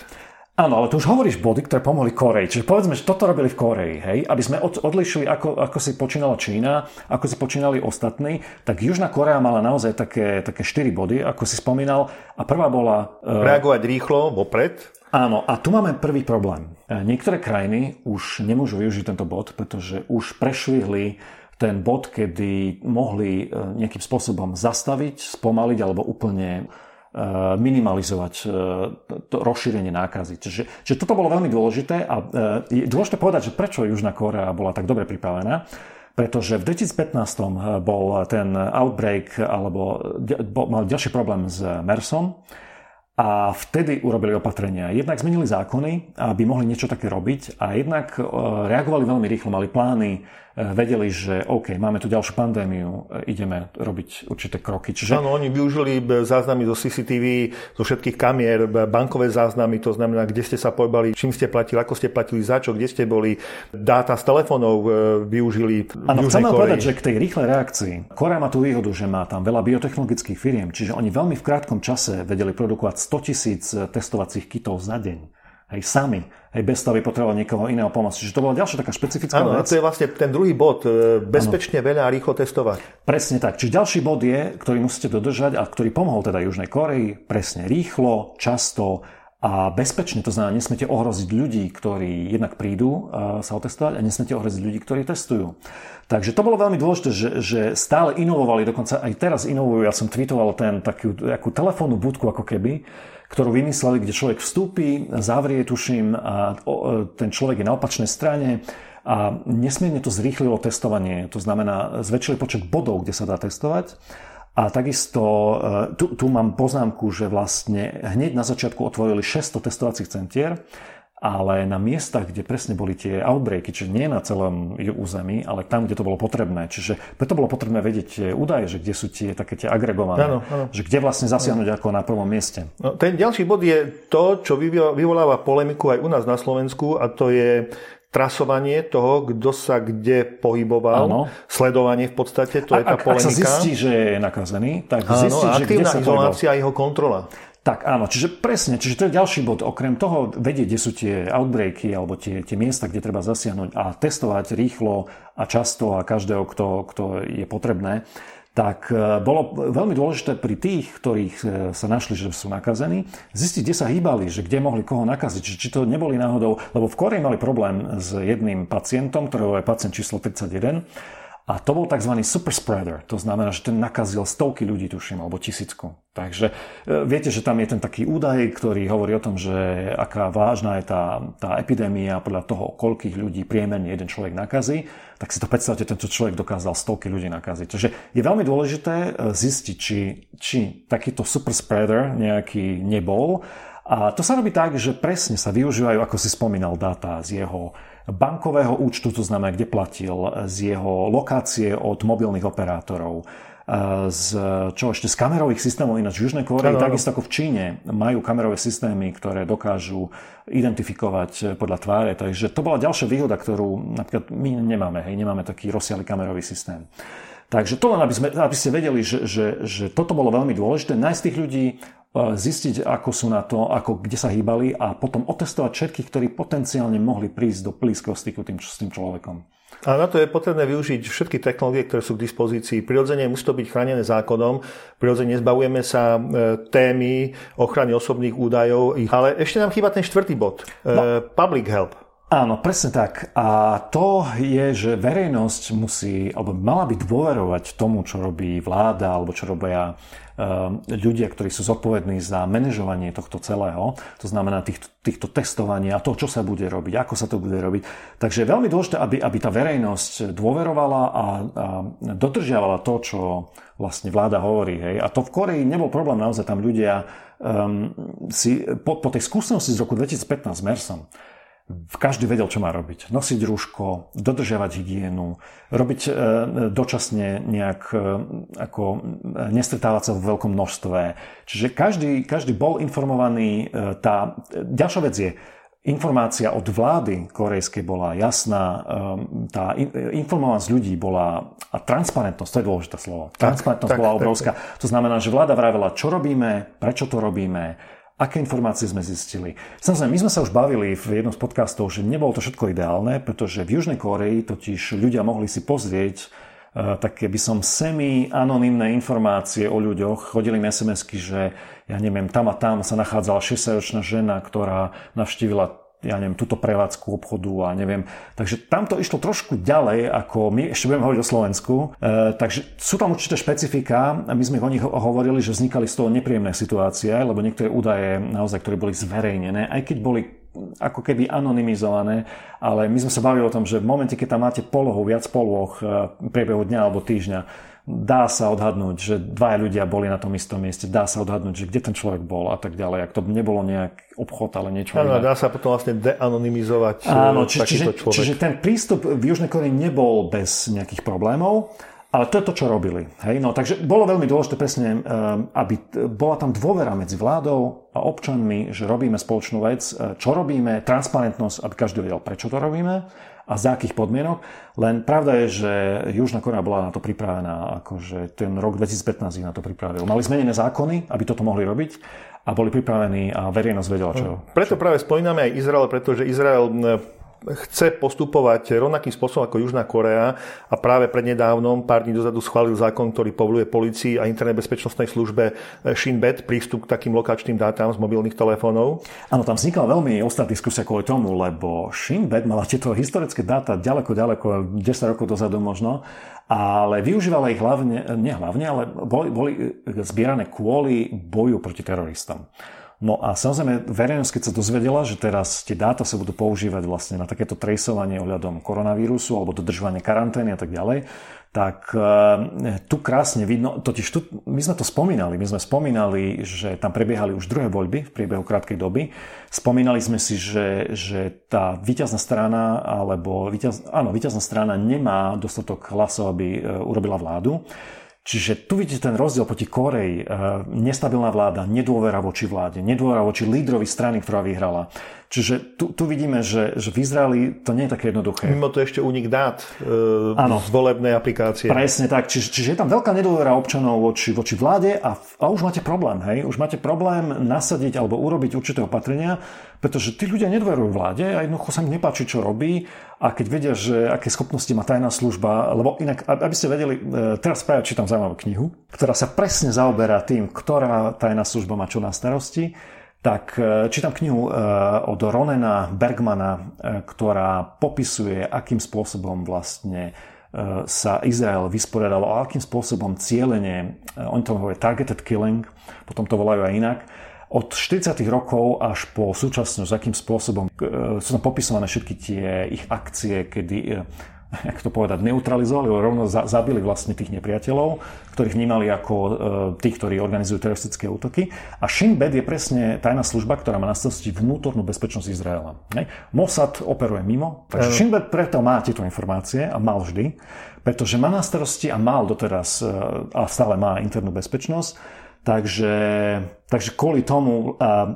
Áno, ale tu už hovoríš body, ktoré pomohli Koreji. Čiže povedzme, že toto robili v Koreji, hej? Aby sme od, odlišili, ako, ako si počínala Čína, ako si počínali ostatní, tak Južná Korea mala naozaj také, také 4 body, ako si spomínal. A prvá bola... Uh... Reagovať rýchlo, vopred. Áno, a tu máme prvý problém. E, niektoré krajiny už nemôžu využiť tento bod, pretože už prešvihli ten bod, kedy mohli e, nejakým spôsobom zastaviť, spomaliť alebo úplne minimalizovať to rozšírenie nákazy. Čiže, čiže toto bolo veľmi dôležité a je dôležité povedať, že prečo Južná Korea bola tak dobre pripravená pretože v 2015 bol ten outbreak alebo mal ďalší problém s MERSom a vtedy urobili opatrenia. Jednak zmenili zákony, aby mohli niečo také robiť a jednak e, reagovali veľmi rýchlo, mali plány, e, vedeli, že OK, máme tu ďalšiu pandémiu, e, ideme robiť určité kroky. Čiže... Áno, oni využili záznamy zo CCTV, zo všetkých kamier, bankové záznamy, to znamená, kde ste sa pohybali, čím ste platili, ako ste platili, za čo, kde ste boli, dáta z telefónov využili. Áno, chcem povedať, že k tej rýchlej reakcii Korea má tú výhodu, že má tam veľa biotechnologických firiem, čiže oni veľmi v krátkom čase vedeli produkovať 100 tisíc testovacích kitov za deň. Hej, sami. Hej, bez toho by potreboval niekoho iného pomoc. Čiže to bola ďalšia taká špecifická ano, vec. to je vlastne ten druhý bod. E, bezpečne, ano. veľa a rýchlo testovať. Presne tak. Čiže ďalší bod je, ktorý musíte dodržať a ktorý pomohol teda Južnej Koreji, presne rýchlo, často a bezpečne. To znamená, nesmete ohroziť ľudí, ktorí jednak prídu e, sa otestovať a nesmete ohroziť ľudí, ktorí testujú. Takže to bolo veľmi dôležité, že, že stále inovovali, dokonca aj teraz inovujú. Ja som tweetoval ten takú, takú telefónnu budku ako keby, ktorú vymysleli, kde človek vstúpi, zavrie, tuším, a ten človek je na opačnej strane a nesmierne to zrýchlilo testovanie. To znamená, zväčšili počet bodov, kde sa dá testovať. A takisto, e, tu, tu mám poznámku, že vlastne hneď na začiatku otvorili 600 testovacích centier ale na miestach, kde presne boli tie outbreaky, čiže nie na celom území, ale tam, kde to bolo potrebné. Čiže preto bolo potrebné vedieť tie údaje, že kde sú tie také tie agregované, ano, ano. že kde vlastne zasiahnuť ano. ako na prvom mieste. No, ten ďalší bod je to, čo vyvoláva polemiku aj u nás na Slovensku a to je trasovanie toho, kto sa kde pohyboval, ano. sledovanie v podstate, to a, je tá ak, polemika. Ak sa zistí, že je nakazený, tak zistí, že kde sa izolácia a jeho kontrola. Tak áno, čiže presne, čiže to je ďalší bod. Okrem toho vedieť, kde sú tie outbreaky alebo tie, tie miesta, kde treba zasiahnuť a testovať rýchlo a často a každého, kto, kto je potrebné, tak e, bolo veľmi dôležité pri tých, ktorých e, sa našli, že sú nakazení, zistiť, kde sa hýbali, že kde mohli koho nakaziť. Či, to neboli náhodou, lebo v Koreji mali problém s jedným pacientom, ktorého je pacient číslo 31, a to bol tzv. super spreader. To znamená, že ten nakazil stovky ľudí, tuším, alebo tisícku. Takže e, viete, že tam je ten taký údaj, ktorý hovorí o tom, že aká vážna je tá, tá epidémia podľa toho, koľkých ľudí priemerne jeden človek nakazí, tak si to predstavte, tento človek dokázal stovky ľudí nakaziť. Takže je veľmi dôležité e, zistiť, či, či takýto super spreader nejaký nebol. A to sa robí tak, že presne sa využívajú, ako si spomínal, dáta z jeho bankového účtu, to znamená, kde platil, z jeho lokácie od mobilných operátorov, z, čo ešte z kamerových systémov, ináč v Južnej Koreji, takisto ako v Číne, majú kamerové systémy, ktoré dokážu identifikovať podľa tváre. Takže to bola ďalšia výhoda, ktorú napríklad my nemáme. Hej, nemáme taký rozsiahly kamerový systém. Takže to len, aby, sme, aby ste vedeli, že, že, že toto bolo veľmi dôležité. Nájsť tých ľudí, zistiť, ako sú na to, ako, kde sa hýbali a potom otestovať všetkých, ktorí potenciálne mohli prísť do blízkeho styku tým, s tým človekom. A na to je potrebné využiť všetky technológie, ktoré sú k dispozícii. Prirodzene musí to byť chránené zákonom, prirodzene nezbavujeme sa e, témy ochrany osobných údajov, ale ešte nám chýba ten štvrtý bod. E, no. Public help. Áno, presne tak. A to je, že verejnosť musí, alebo mala by dôverovať tomu, čo robí vláda, alebo čo robia ľudia, ktorí sú zodpovední za manažovanie tohto celého, to znamená tých, týchto testovaní a to, čo sa bude robiť, ako sa to bude robiť. Takže je veľmi dôležité, aby, aby tá verejnosť dôverovala a, a dodržiavala to, čo vlastne vláda hovorí. Hej. A to v Koreji nebol problém, naozaj tam ľudia um, si po, po tej skúsenosti z roku 2015 s MERSom, každý vedel, čo má robiť. Nosiť rúško, dodržiavať hygienu, robiť e, dočasne nejak e, ako e, nestretávať sa v veľkom množstve. Čiže každý, každý bol informovaný. Tá, ďalšia vec je, informácia od vlády korejskej bola jasná, tá informovanosť ľudí bola, a transparentnosť, to je dôležité slovo, transparentnosť tak, bola tak, obrovská. Tak. To znamená, že vláda vravela, čo robíme, prečo to robíme, aké informácie sme zistili. Samozrejme, my sme sa už bavili v jednom z podcastov, že nebolo to všetko ideálne, pretože v Južnej Koreji totiž ľudia mohli si pozrieť uh, také by som semi-anonymné informácie o ľuďoch. Chodili mi sms že ja neviem, tam a tam sa nachádzala 60-ročná žena, ktorá navštívila ja neviem, túto prevádzku obchodu a neviem. Takže tam to išlo trošku ďalej, ako my ešte budeme hovoriť o Slovensku. E, takže sú tam určité špecifika a my sme o nich hovorili, že vznikali z toho nepríjemné situácie, lebo niektoré údaje naozaj, ktoré boli zverejnené, aj keď boli ako keby anonymizované, ale my sme sa bavili o tom, že v momente, keď tam máte polohu, viac poloh v priebehu dňa alebo týždňa, dá sa odhadnúť, že dvaja ľudia boli na tom istom mieste, dá sa odhadnúť, že kde ten človek bol a tak ďalej. Ak to nebolo nejak obchod, ale niečo Áno, dá sa potom vlastne deanonymizovať Áno, či, čiže, človek. čiže ten prístup v Južnej Korei nebol bez nejakých problémov, ale to je to, čo robili. Hej? No, takže bolo veľmi dôležité presne, ehm, aby bola tam dôvera medzi vládou a občanmi, že robíme spoločnú vec, e, čo robíme, transparentnosť, aby každý vedel, prečo to robíme a za akých podmienok. Len pravda je, že Južná Korea bola na to pripravená, akože ten rok 2015 ich na to pripravil. Mali zmenené zákony, aby toto mohli robiť a boli pripravení a verejnosť vedela, čo... Preto práve spomíname aj Izrael, pretože Izrael chce postupovať rovnakým spôsobom ako Južná Korea a práve prednedávnom, pár dní dozadu schválil zákon, ktorý povoluje policii a internet bezpečnostnej službe Shinbet prístup k takým lokačným dátam z mobilných telefónov. Áno, tam vznikla veľmi ostrá diskusia kvôli tomu, lebo Shinbet mala tieto historické dáta ďaleko, ďaleko, 10 rokov dozadu možno, ale využívala ich hlavne, nie hlavne, ale boli, boli zbierané kvôli boju proti teroristom. No a samozrejme verejnosť, keď sa dozvedela, že teraz tie dáta sa budú používať vlastne na takéto trejsovanie ohľadom koronavírusu alebo dodržovanie karantény a tak ďalej, tak e, tu krásne vidno, totiž tu, my sme to spomínali, my sme spomínali, že tam prebiehali už druhé voľby v priebehu krátkej doby. Spomínali sme si, že, že tá víťazná strana, alebo víťaz, áno, víťazná strana nemá dostatok hlasov, aby e, urobila vládu. Čiže tu vidíte ten rozdiel proti Koreji. E, nestabilná vláda, nedôvera voči vláde, nedôvera voči lídrovi strany, ktorá vyhrala. Čiže tu, tu vidíme, že, že v Izraeli to nie je také jednoduché. Mimo to ešte unik dát e, z volebnej aplikácie. Presne tak. Čiže, čiže je tam veľká nedôvera občanov voči, voči vláde a, a už máte problém. Hej? Už máte problém nasadiť alebo urobiť určité opatrenia, pretože tí ľudia nedôverujú vláde a jednoducho sa im nepáči, čo robí. A keď vedia, že aké schopnosti má tajná služba, lebo inak, aby ste vedeli, e, teraz práve čítam zaujímavú knihu, ktorá sa presne zaoberá tým, ktorá tajná služba má čo na starosti, tak e, čítam knihu e, od Ronena Bergmana, ktorá popisuje, akým spôsobom vlastne sa Izrael vysporiadal a akým spôsobom cieľenie, oni to hovoria targeted killing, potom to volajú aj inak, od 40. rokov až po súčasnosť, akým spôsobom e, sú tam popisované všetky tie ich akcie, kedy e, jak to povedať, neutralizovali, rovno zabili vlastne tých nepriateľov, ktorých vnímali ako e, tých, ktorí organizujú teroristické útoky. A Shin Bet je presne tajná služba, ktorá má na starosti vnútornú bezpečnosť Izraela. Mossad operuje mimo, takže Shin Bet preto má tieto informácie a mal vždy, pretože má na starosti a mal doteraz a stále má internú bezpečnosť Takže, takže kvôli tomu a,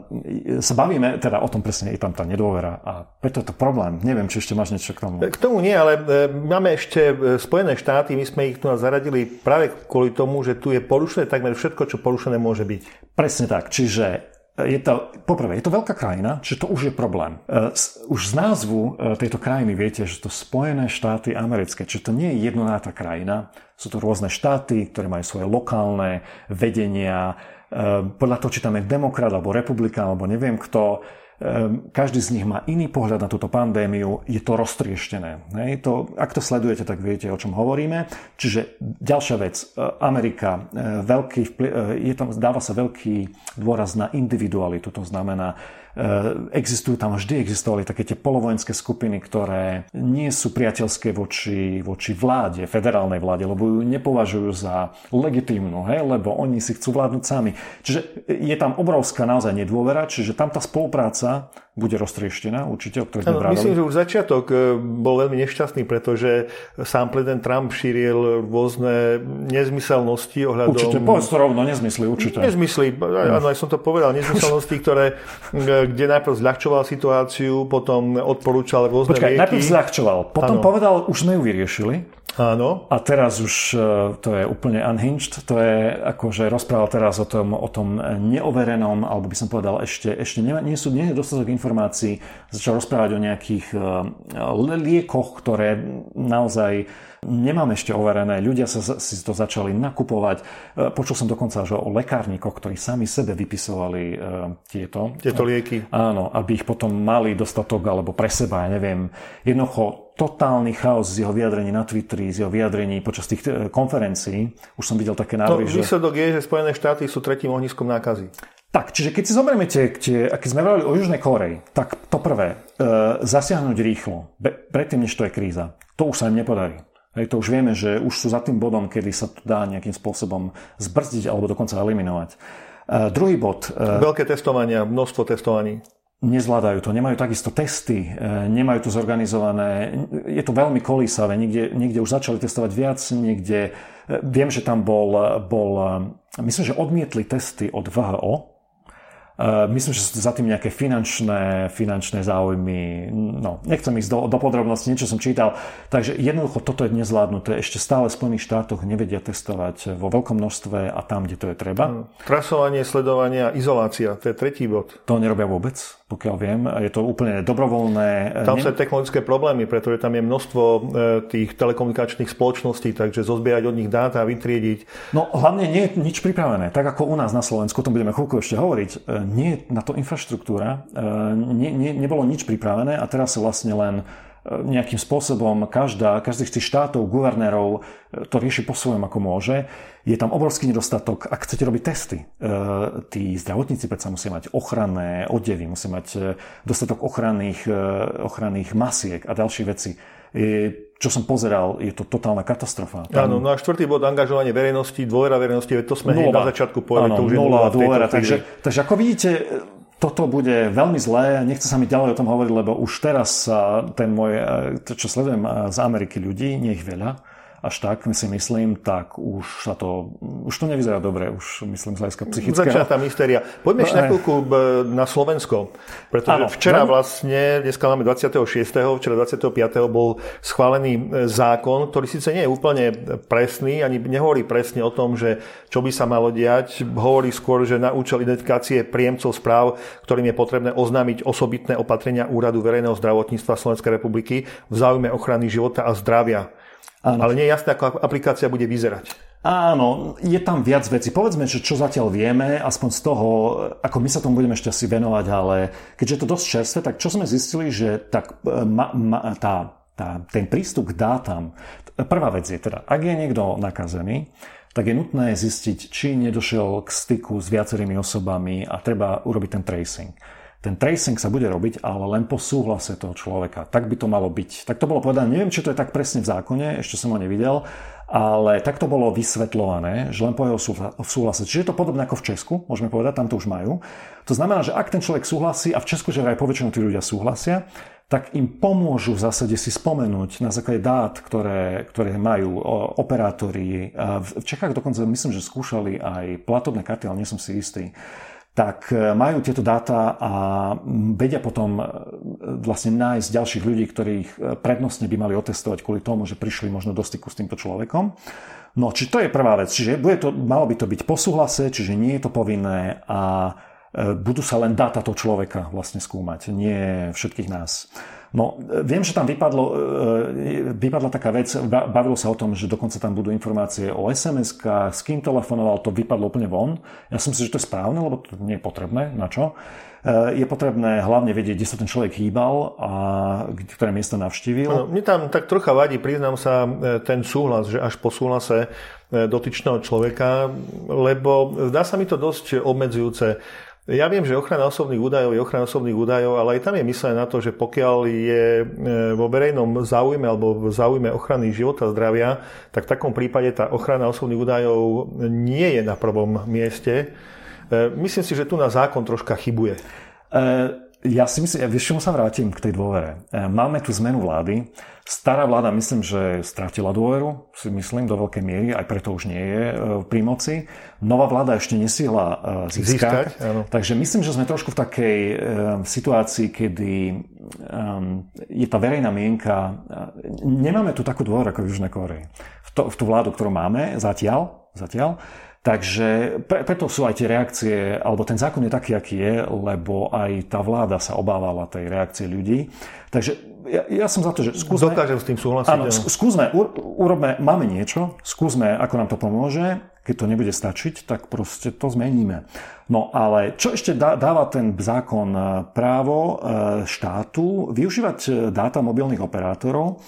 sa bavíme teda o tom presne, je tam tá nedôvera a preto je to problém. Neviem, či ešte máš niečo k tomu. K tomu nie, ale e, máme ešte e, Spojené štáty, my sme ich tu zaradili práve kvôli tomu, že tu je porušené takmer všetko, čo porušené môže byť. Presne tak, čiže je to, poprvé, je to veľká krajina, čiže to už je problém. E, už z názvu e, tejto krajiny viete, že to Spojené štáty americké, čiže to nie je jednotná krajina, sú to rôzne štáty, ktoré majú svoje lokálne vedenia, e, podľa toho, či tam je demokrat alebo republikán alebo neviem kto, každý z nich má iný pohľad na túto pandémiu, je to roztrieštené. Hej? To, ak to sledujete, tak viete, o čom hovoríme. Čiže ďalšia vec, e, Amerika, e, veľký, e, je tam, dáva sa veľký dôraz na individualitu, to znamená, existujú tam vždy existovali také tie polovojenské skupiny, ktoré nie sú priateľské voči, voči vláde, federálnej vláde, lebo ju nepovažujú za legitímnu, hej, lebo oni si chcú vládnuť sami. Čiže je tam obrovská naozaj nedôvera, čiže tam tá spolupráca bude roztrieštená, určite, o ktorej sme Myslím, že už začiatok e, bol veľmi nešťastný, pretože sám prezident Trump šíril rôzne nezmyselnosti ohľadom... Určite, povedz to rovno, nezmysly, určite. Nezmysly, áno, aj som to povedal, nezmyselnosti, ktoré, e, kde najprv zľahčoval situáciu, potom odporúčal rôzne Počkaj, lieky. najprv zľahčoval, potom ano. povedal, už sme ju vyriešili. Áno. A teraz už e, to je úplne unhinged, to je akože rozprával teraz o tom, o tom neoverenom, alebo by som povedal ešte, ešte nie, nie, sú, nie je dostatok informácií, začal rozprávať o nejakých uh, liekoch, ktoré naozaj nemám ešte overené. Ľudia sa si to začali nakupovať. E, počul som dokonca že o lekárnikoch, ktorí sami sebe vypisovali e, tieto, tieto lieky. Áno, aby ich potom mali dostatok alebo pre seba, ja neviem. Jednoducho totálny chaos z jeho vyjadrení na Twitteri, z jeho vyjadrení počas tých e, konferencií. Už som videl také návrhy, no, že... Výsledok je, že Spojené štáty sú tretím ohniskom nákazy. Tak, čiže keď si zoberieme tie, tie keď sme hovorili o Južnej Koreji, tak to prvé, e, zasiahnuť rýchlo, be, predtým, než to je kríza, to už sa im nepodarí. Hej, to už vieme, že už sú za tým bodom, kedy sa to dá nejakým spôsobom zbrzdiť alebo dokonca eliminovať. E, druhý bod. E, Veľké testovania, množstvo testovaní. Nezvládajú to, nemajú takisto testy, e, nemajú to zorganizované, je to veľmi kolísavé, niekde, niekde už začali testovať viac, niekde, viem, že tam bol, bol myslím, že odmietli testy od VHO, myslím, že sú za tým nejaké finančné, finančné záujmy. No, nechcem ísť do, do podrobností, niečo som čítal. Takže jednoducho toto je nezvládnuté. Ešte stále v Spojených štátoch nevedia testovať vo veľkom množstve a tam, kde to je treba. Hmm. Trasovanie, sledovanie a izolácia, to je tretí bod. To nerobia vôbec, pokiaľ viem. Je to úplne dobrovoľné. Tam sú technologické problémy, pretože tam je množstvo eh, tých telekomunikačných spoločností, takže zozbierať od nich dáta a vytriediť. No hlavne nie je nič pripravené. Tak ako u nás na Slovensku, o tom budeme chvíľku ešte hovoriť, eh, nie je na to infraštruktúra, e, nie, nie, nebolo nič pripravené a teraz sa vlastne len e, nejakým spôsobom každá, každý z tých štátov, guvernérov e, to rieši po svojom, ako môže. Je tam obrovský nedostatok, ak chcete robiť testy. Tí zdravotníci predsa musia mať ochranné odevy, musia mať dostatok ochranných, ochranných masiek a ďalšie veci čo som pozeral, je to totálna katastrofa. Tam... Áno, no a štvrtý bod, angažovanie verejnosti, dôvera verejnosti, to sme hneď na začiatku povedali, to už je nula dôvera. Takže, takže ako vidíte, toto bude veľmi zlé, nechce sa mi ďalej o tom hovoriť, lebo už teraz ten môj, to čo sledujem z Ameriky ľudí, nie ich veľa, až tak si myslím, tak už sa to, už to nevyzerá dobre, už myslím z hľadiska psychického. Začína tá mystéria. Poďme ešte na eh. chvíľku na Slovensko, pretože ano, včera no. vlastne, dneska máme 26. včera 25. bol schválený e, zákon, ktorý síce nie je úplne presný, ani nehovorí presne o tom, že čo by sa malo diať, hovorí skôr, že na účel identifikácie príjemcov správ, ktorým je potrebné oznámiť osobitné opatrenia Úradu verejného zdravotníctva Slovenskej republiky v záujme ochrany života a zdravia Áno. Ale nie je jasné, ako aplikácia bude vyzerať. Áno, je tam viac vecí. Povedzme, že čo zatiaľ vieme, aspoň z toho, ako my sa tomu budeme ešte asi venovať, ale keďže je to dosť čerstvé, tak čo sme zistili, že tak, e, ma, ma, tá, tá, ten prístup k dátam, prvá vec je teda, ak je niekto nakazený, tak je nutné zistiť, či nedošiel k styku s viacerými osobami a treba urobiť ten tracing. Ten tracing sa bude robiť, ale len po súhlase toho človeka. Tak by to malo byť. Tak to bolo povedané. Neviem, či to je tak presne v zákone, ešte som ho nevidel, ale tak to bolo vysvetľované, že len po jeho súhlase. Čiže je to podobné ako v Česku, môžeme povedať, tam to už majú. To znamená, že ak ten človek súhlasí, a v Česku, že aj poväčšinou tí ľudia súhlasia, tak im pomôžu v zásade si spomenúť na základe dát, ktoré, ktoré majú operátori. V Čechách dokonca myslím, že skúšali aj platobné karty, ale nie som si istý tak e, majú tieto dáta a vedia potom e, vlastne nájsť ďalších ľudí, ktorých e, prednostne by mali otestovať kvôli tomu, že prišli možno do styku s týmto človekom. No, či to je prvá vec. Čiže bude to, malo by to byť po súhlase, čiže nie je to povinné a budú sa len dáta toho človeka vlastne skúmať, nie všetkých nás. No, viem, že tam vypadlo, e, vypadla taká vec, bavilo sa o tom, že dokonca tam budú informácie o sms s kým telefonoval, to vypadlo úplne von. Ja som si, že to je správne, lebo to nie je potrebné, na čo. E, je potrebné hlavne vedieť, kde sa ten človek hýbal a ktoré miesto navštívil. No, mne tam tak trocha vadí, priznám sa, e, ten súhlas, že až po súhlase dotyčného človeka, lebo zdá sa mi to dosť obmedzujúce. Ja viem, že ochrana osobných údajov je ochrana osobných údajov, ale aj tam je myslené na to, že pokiaľ je e, vo verejnom záujme alebo v záujme ochrany života a zdravia, tak v takom prípade tá ochrana osobných údajov nie je na prvom mieste. E, myslím si, že tu na zákon troška chybuje. E ja si myslím, ja vieš, čomu sa vrátim k tej dôvere. E, máme tu zmenu vlády. Stará vláda, myslím, že stratila dôveru, si myslím, do veľkej miery, aj preto už nie je e, pri moci. Nová vláda ešte nesihla e, získať. získať áno. Takže myslím, že sme trošku v takej situácii, kedy je tá verejná mienka... Nemáme tu takú dôveru ako v Južnej Koreji. V, to, v tú vládu, ktorú máme zatiaľ, zatiaľ Takže pre, preto sú aj tie reakcie, alebo ten zákon je taký, aký je, lebo aj tá vláda sa obávala tej reakcie ľudí. Takže ja, ja som za to, že skúsme... Dokážem s tým súhlasiť. Áno, skúsme, urobme, máme niečo, skúsme, ako nám to pomôže. keď to nebude stačiť, tak proste to zmeníme. No ale čo ešte dáva ten zákon e, právo e, štátu využívať e, dáta mobilných operátorov,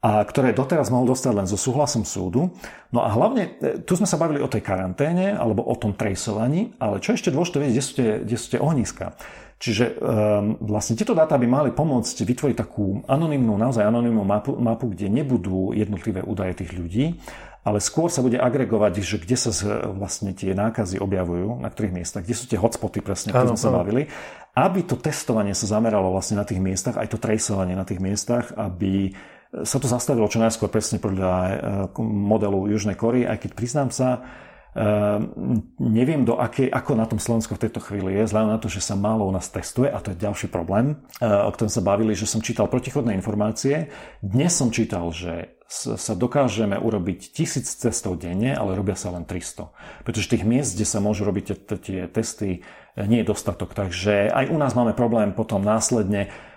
a ktoré doteraz mohol dostať len so súhlasom súdu. No a hlavne, tu sme sa bavili o tej karanténe alebo o tom trejsovaní, ale čo ešte dôležité vedieť, kde sú tie, kde sú tie ohniska. Čiže um, vlastne tieto dáta by mali pomôcť vytvoriť takú anonimnú, naozaj anonimnú mapu, mapu, kde nebudú jednotlivé údaje tých ľudí, ale skôr sa bude agregovať, že kde sa vlastne tie nákazy objavujú, na ktorých miestach, kde sú tie hotspoty presne, o sme sa bavili, aby to testovanie sa zameralo vlastne na tých miestach, aj to tracovanie na tých miestach, aby sa to zastavilo čo najskôr presne podľa eh, modelu Južnej Kory, aj keď priznám sa, Ehm, neviem, do akej, ako na tom Slovensko v tejto chvíli je, vzhľadom na to, že sa málo u nás testuje, a to je ďalší problém, eh, o ktorom sa bavili, že som čítal protichodné informácie. Dnes som čítal, že sa dokážeme urobiť tisíc testov denne, ale robia sa len 300. Pretože tých miest, kde sa môžu robiť tie testy, eh, nie je dostatok. Takže aj u nás máme problém potom následne eh,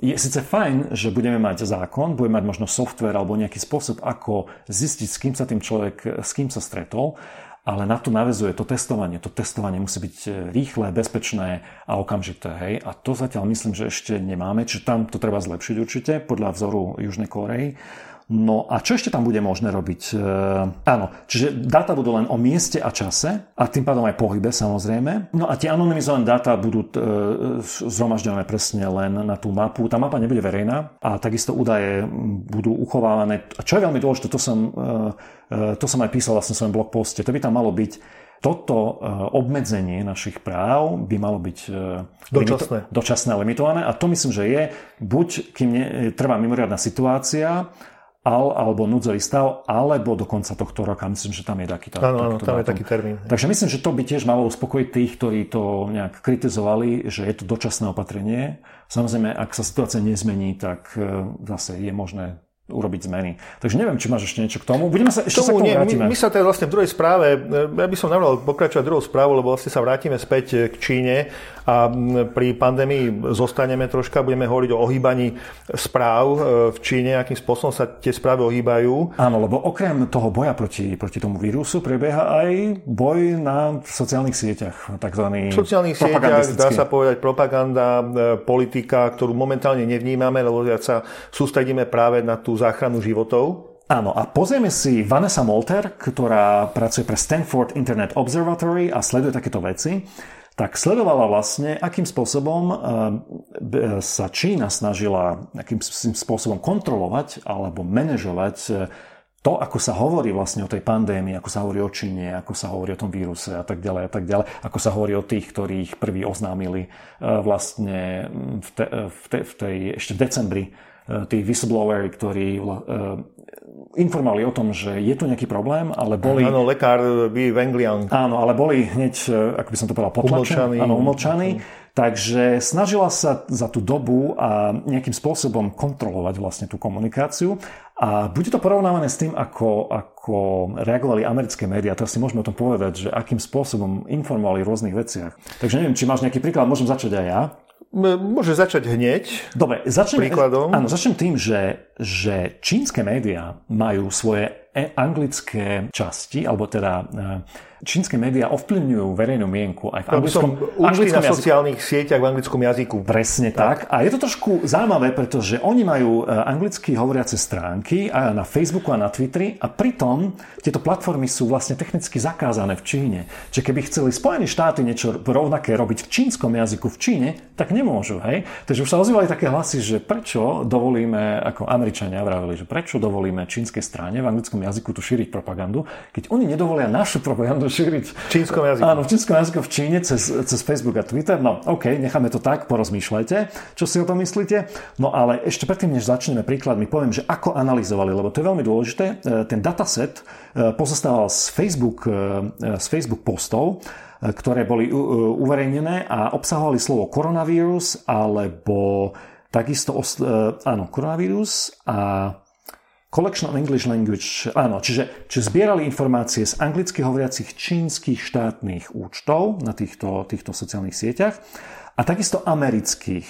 je síce fajn, že budeme mať zákon, budeme mať možno software alebo nejaký spôsob, ako zistiť, s kým sa tým človek, s kým sa stretol, ale na to navezuje to testovanie. To testovanie musí byť e, rýchle, bezpečné a okamžité. Hej? A to zatiaľ myslím, že ešte nemáme, čiže tam to treba zlepšiť určite podľa vzoru Južnej Korei. No a čo ešte tam bude možné robiť? E, áno, čiže dáta budú len o mieste a čase a tým pádom aj pohybe samozrejme. No a tie anonymizované dáta budú e, zhromažďované presne len na tú mapu. Tá mapa nebude verejná a takisto údaje budú uchovávané. A čo je veľmi dôležité, to som, e, e, to som aj písal vlastne v svojom blog poste, to by tam malo byť toto e, obmedzenie našich práv by malo byť e, dočasné. Limito, dočasné limitované a to myslím, že je buď kým ne, trvá mimoriadná situácia al, alebo núdzový stav, alebo do konca tohto roka. Myslím, že tam je taký, tá, áno, áno, tam je taký termín. Takže myslím, že to by tiež malo uspokojiť tých, ktorí to nejak kritizovali, že je to dočasné opatrenie. Samozrejme, ak sa situácia nezmení, tak e, zase je možné urobiť zmeny. Takže neviem, či máš ešte niečo k tomu. Budeme sa ešte tomu, sa k tomu nie, vrátime. My, my sa teda vlastne v druhej správe, ja by som navrhol pokračovať druhou správu, lebo vlastne sa vrátime späť k Číne a pri pandémii zostaneme troška, budeme hovoriť o ohýbaní správ e, v Číne, akým spôsobom sa tie správy ohýbajú. Áno, lebo okrem toho boja proti, proti tomu vírusu prebieha aj boj na sociálnych sieťach, takzvaný V sociálnych sieťach dá sa povedať propaganda, e, politika, ktorú momentálne nevnímame, lebo sa sústredíme práve na tú záchranu životov. Áno, a pozrieme si Vanessa Molter, ktorá pracuje pre Stanford Internet Observatory a sleduje takéto veci tak sledovala vlastne, akým spôsobom eh, sa Čína snažila akým spôsobom kontrolovať alebo manažovať eh, to, ako sa hovorí vlastne o tej pandémii, ako sa hovorí o Číne, ako sa hovorí o tom víruse a tak ďalej a tak ďalej, ako sa hovorí o tých, ktorých prvý oznámili eh, vlastne v, te, v, te, v tej, ešte v decembri tí whistleblowery, ktorí informovali o tom, že je tu nejaký problém, ale boli... Áno, lekár Bi Wengliang. Áno, ale boli hneď, ako by som to povedal, potlačení. Áno, umlčaní. Takže snažila sa za tú dobu a nejakým spôsobom kontrolovať vlastne tú komunikáciu. A bude to porovnávané s tým, ako, ako reagovali americké médiá. Teraz si môžeme o tom povedať, že akým spôsobom informovali v rôznych veciach. Takže neviem, či máš nejaký príklad, môžem začať aj ja. Môže začať hneď. Dobre, začnem, príkladom. Áno, začnem tým, že, že čínske médiá majú svoje anglické časti, alebo teda e, čínske médiá ovplyvňujú verejnú mienku aj v anglickom, anglickom na sociálnych sieťach v anglickom jazyku. Presne tak. tak. A je to trošku zaujímavé, pretože oni majú e, anglicky hovoriace stránky a na Facebooku a na Twitteri a pritom tieto platformy sú vlastne technicky zakázané v Číne. Čiže keby chceli Spojené štáty niečo rovnaké robiť v čínskom jazyku v Číne, tak nemôžu. Hej? Takže už sa ozývali také hlasy, že prečo dovolíme, ako Američania vravili, že prečo dovolíme čínskej strane v anglickom jazyku tu šíriť propagandu, keď oni nedovolia našu propagandu šíriť. V čínskom jazyku. Áno, v čínskom jazyku v Číne cez, cez Facebook a Twitter. No, OK, necháme to tak, porozmýšľajte, čo si o tom myslíte. No ale ešte predtým, než začneme príkladmi, poviem, že ako analyzovali, lebo to je veľmi dôležité. E, ten dataset e, pozostával z Facebook, e, z Facebook postov, ktoré boli uverejnené a obsahovali slovo koronavírus alebo takisto, áno, koronavírus a Collection of English Language, áno, čiže, čiže zbierali informácie z anglicky hovoriacich čínskych štátnych účtov na týchto, týchto sociálnych sieťach a takisto amerických.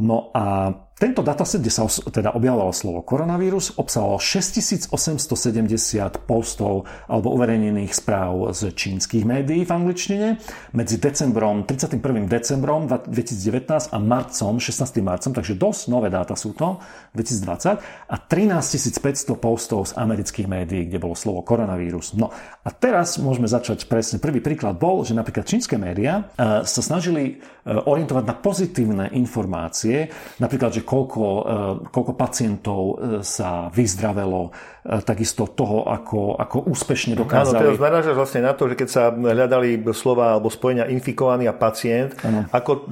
No a Tento dataset, kde sa teda objavovalo slovo koronavírus, obsahoval 6870 postov alebo uverejnených správ z čínskych médií v angličtine medzi decembrom, 31. decembrom 2019 a marcom, 16. marcom, takže dosť nové dáta sú to, 2020, a 13 500 postov z amerických médií, kde bolo slovo koronavírus. No a teraz môžeme začať presne. Prvý príklad bol, že napríklad čínske médiá uh, sa snažili uh, orientovať na pozitívne informácie, napríklad, že koľko, e, koľko pacientov e, sa vyzdravelo, e, takisto toho, ako, ako úspešne dokázali. Áno, teraz narážaš vlastne na to, že keď sa hľadali slova alebo spojenia infikovaný a pacient, ako,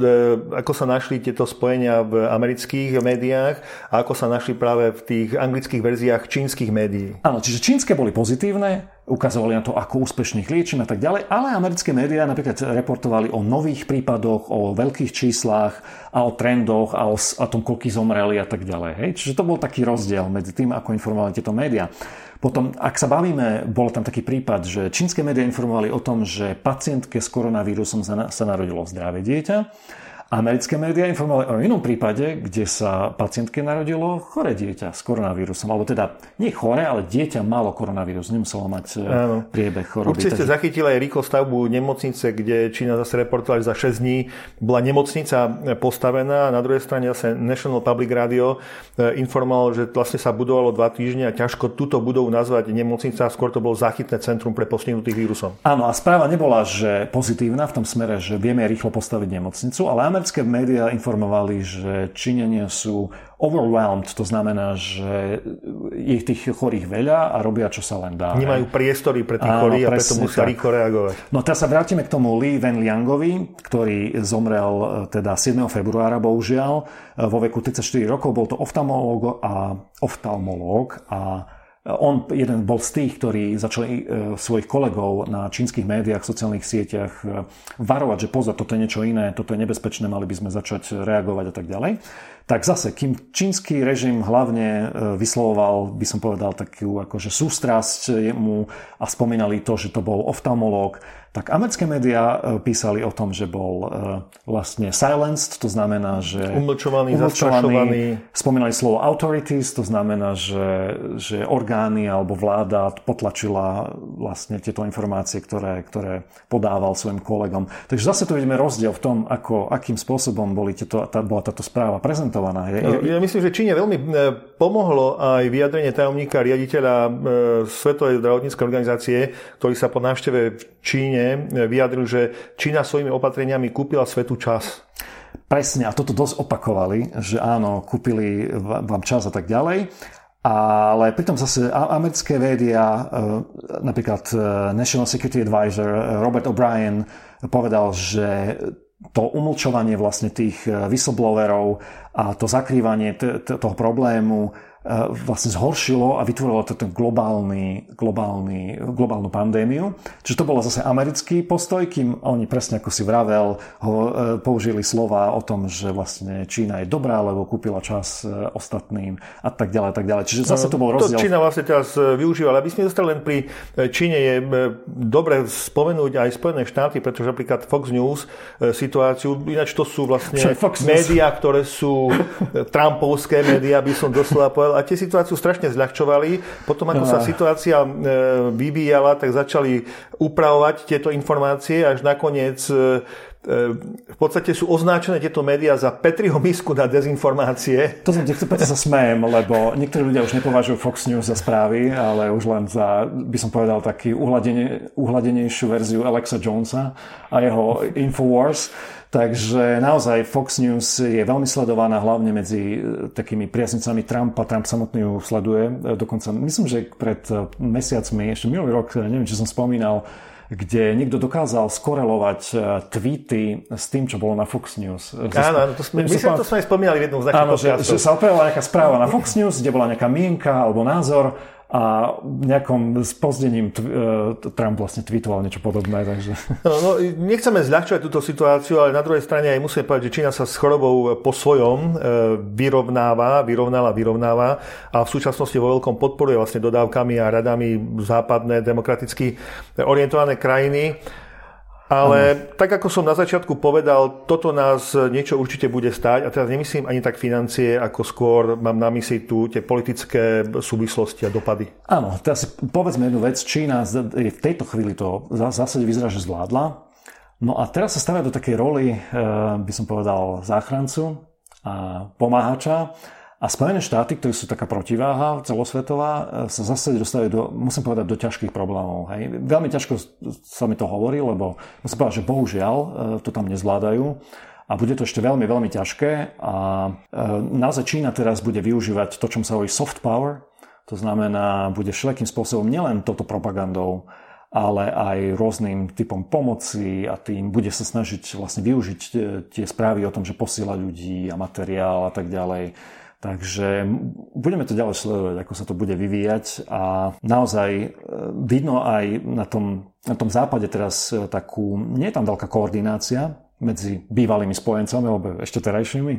ako sa našli tieto spojenia v amerických médiách a ako sa našli práve v tých anglických verziách čínskych médií. Áno, čiže čínske boli pozitívne, ukazovali na to, ako úspešných liečím a tak ďalej, ale americké médiá napríklad reportovali o nových prípadoch, o veľkých číslach a o trendoch a o, o tom, koľko zomreli a tak ďalej. Hej? Čiže to bol taký rozdiel medzi tým, ako informovali tieto médiá. Potom, ak sa bavíme, bol tam taký prípad, že čínske médiá informovali o tom, že pacientke s koronavírusom sa, narodilo zdravé dieťa Americké médiá informovali o inom prípade, kde sa pacientke narodilo chore dieťa s koronavírusom. Alebo teda nie chore, ale dieťa malo koronavírus, nemuselo mať e, Áno. priebeh choroby. Určite ste zachytili aj rýchlo stavbu nemocnice, kde Čína zase reportovala, že za 6 dní bola nemocnica postavená. Na druhej strane zase National Public Radio e, informovalo, že vlastne sa budovalo dva týždne a ťažko túto budovu nazvať nemocnica, skôr to bolo záchytné centrum pre postihnutých vírusom. Áno, a správa nebola, že pozitívna v tom smere, že vieme rýchlo postaviť nemocnicu, ale americké médiá informovali, že Číňania sú overwhelmed, to znamená, že je tých chorých veľa a robia, čo sa len dá. Nemajú priestory pre tých chorých a preto musia rýchlo reagovať. No teraz sa vrátime k tomu Li Wenliangovi, ktorý zomrel e, teda 7. februára, bohužiaľ, e, vo veku 34 rokov. Bol to oftalmológ a, oftalmológ a on jeden bol z tých, ktorí začali e, svojich kolegov na čínskych médiách, sociálnych sieťach e, varovať, že pozor, toto je niečo iné, toto je nebezpečné, mali by sme začať reagovať a tak ďalej. Tak zase, kým čínsky režim hlavne e, vyslovoval, by som povedal, takú akože sústrasť mu a spomínali to, že to bol oftalmológ, tak americké médiá e, písali o tom, že bol e, vlastne silenced, to znamená, že... Umlčovaný, umlčovaný Spomínali slovo authorities, to znamená, že, že orgány alebo vláda potlačila vlastne tieto informácie, ktoré, ktoré podával svojim kolegom. Takže zase tu vidíme rozdiel v tom, ako, akým spôsobom boli tieto, tá, bola táto správa prezentovaná. Je, ja myslím, že Číne veľmi e, pomohlo aj vyjadrenie tajomníka riaditeľa Svetovej zdravotníckej organizácie, ktorý sa po návšteve v Číne Číne vyjadril, že Čína svojimi opatreniami kúpila svetu čas. Presne, a toto dosť opakovali, že áno, kúpili vám čas a tak ďalej. Ale pritom zase americké médiá, e, napríklad e, National Security Advisor e, Robert O'Brien povedal, že to umlčovanie vlastne tých whistleblowerov a to zakrývanie t- t- toho problému vlastne zhoršilo a vytvorilo to ten globálny, globálny, globálnu pandémiu. Čiže to bolo zase americký postoj, kým oni presne ako si vravel, ho, e, použili slova o tom, že vlastne Čína je dobrá, lebo kúpila čas e, ostatným a tak ďalej, a tak ďalej. Čiže zase to bol rozdiel. To Čína vlastne teraz e, využíva, ale aby sme zostali len pri Číne, je dobre spomenúť aj Spojené štáty, pretože napríklad Fox News situáciu, ináč to sú vlastne médiá, ktoré sú Trumpovské médiá, by som doslova povedal, a tie situáciu strašne zľahčovali. Potom, ako sa situácia e, vyvíjala, tak začali upravovať tieto informácie, až nakoniec e, e, v podstate sú označené tieto médiá za Petriho misku na dezinformácie. To som preto sa smejem, lebo niektorí ľudia už nepovažujú Fox News za správy, ale už len za, by som povedal, taký uhladenie, uhladenejšiu verziu Alexa Jonesa a jeho Infowars. Takže naozaj Fox News je veľmi sledovaná hlavne medzi e, takými priaznicami Trumpa. Trump samotný ju sleduje. E, dokonca myslím, že pred e, mesiacmi, ešte minulý rok, neviem, či som spomínal, kde niekto dokázal skorelovať tweety s tým, čo bolo na Fox News. Áno, áno to sme, myslím, to sme spomínali v jednom z Áno, že, že sa operovala nejaká správa na Fox News, kde bola nejaká mienka alebo názor a nejakom spozdením e, Trump vlastne tweetoval niečo podobné. Takže... No, no, nechceme zľahčovať túto situáciu, ale na druhej strane aj musíme povedať, že Čína sa s chorobou po svojom e, vyrovnáva, vyrovnáva, vyrovnáva a v súčasnosti vo veľkom podporuje vlastne dodávkami a radami západné demokraticky orientované krajiny. Ale tak ako som na začiatku povedal, toto nás niečo určite bude stáť a teraz nemyslím ani tak financie, ako skôr mám na mysli tu tie politické súvislosti a dopady. Áno, teraz povedzme jednu vec. Čína v tejto chvíli to v zásade vyzerá, že zvládla. No a teraz sa stavia do takej roli, eh, by som povedal, záchrancu a pomáhača. A Spojené štáty, ktoré sú taká protiváha celosvetová, e, sa zase dostávajú do, musím povedať, do ťažkých problémov. Hej. Veľmi ťažko sa mi to hovorí, lebo musím povedať, že bohužiaľ e, to tam nezvládajú. A bude to ešte veľmi, veľmi ťažké. A e, naozaj Čína teraz bude využívať to, čo sa hovorí soft power. To znamená, bude všelijakým spôsobom nielen toto propagandou, ale aj rôznym typom pomoci a tým bude sa snažiť vlastne využiť tie správy o tom, že posiela ľudí a materiál a tak ďalej Takže budeme to ďalej sledovať, ako sa to bude vyvíjať a naozaj e, vidno aj na tom, na tom západe teraz e, takú, nie je tam veľká koordinácia medzi bývalými spojencami alebo ešte terajšími.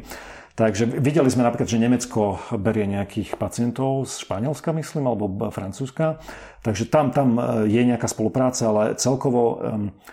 Takže videli sme napríklad, že Nemecko berie nejakých pacientov z Španielska, myslím, alebo Francúzska Takže tam, tam e, je nejaká spolupráca, ale celkovo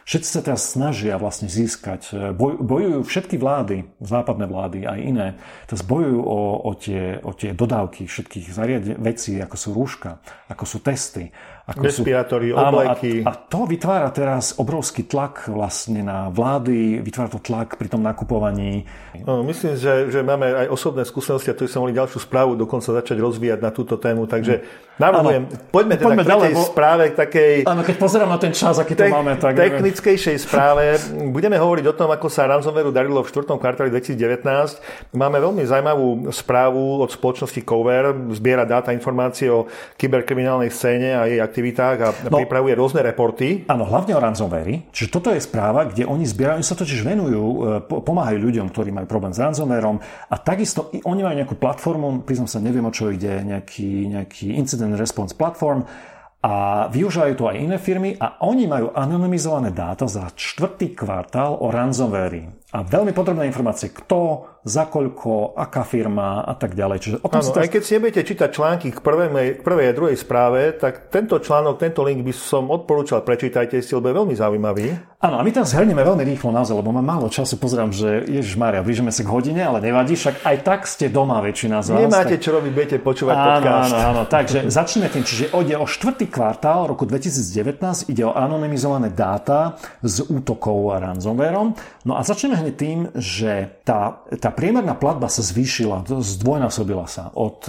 všetci sa teraz snažia vlastne získať. E, boj, bojujú všetky vlády, západné vlády, aj iné, teraz bojujú o, o, tie, o tie dodávky všetkých zariadení, vecí, ako sú rúška, ako sú testy. Ako Respirátory, obleky. A, a to vytvára teraz obrovský tlak vlastne na vlády, vytvára to tlak pri tom nakupovaní. No, myslím, že, že máme aj osobné skúsenosti a tu som mohli ďalšiu správu dokonca začať rozvíjať na túto tému, takže navrhujem, poďme teda poďme ďalej, bo... správe takej... Áno, keď pozerám na ten čas, aký to máme, tak... Technickejšej správe. Budeme hovoriť o tom, ako sa ransomwareu darilo v 4. kvartáli 2019. Máme veľmi zaujímavú správu od spoločnosti Cover. Zbiera dáta informácie o kyberkriminálnej scéne a jej aktivitách a no, pripravuje rôzne reporty. Áno, hlavne o ransomware. Čiže toto je správa, kde oni zbierajú, oni sa totiž venujú, e, pomáhajú ľuďom, ktorí majú problém s ransomwareom a takisto oni majú nejakú platformu, priznám sa, neviem o čo ide, nejaký, nejaký incident response platform, a využívajú to aj iné firmy a oni majú anonymizované dáta za čtvrtý kvartál o ransomware. A veľmi podrobné informácie, kto, za koľko, aká firma a tak ďalej. Čiže o tom ano, si aj keď si nebudete čítať články k prvej, prvej a druhej správe, tak tento článok, tento link by som odporúčal, prečítajte si, lebo je veľmi zaujímavý. Áno, a my tam zhrnieme veľmi rýchlo naozaj, lebo mám málo času, pozerám, že Ježiš Maria, blížime sa k hodine, ale nevadí, však aj tak ste doma väčšina z vás. Nemáte tak... čo robiť, budete počúvať áno, podcast. Áno, áno, takže začneme tým, čiže ide o štvrtý kvartál roku 2019, ide o anonymizované dáta z útokov a ransomwareom. No a začneme hneď tým, že tá, tá priemerná platba sa zvýšila, zdvojnásobila sa od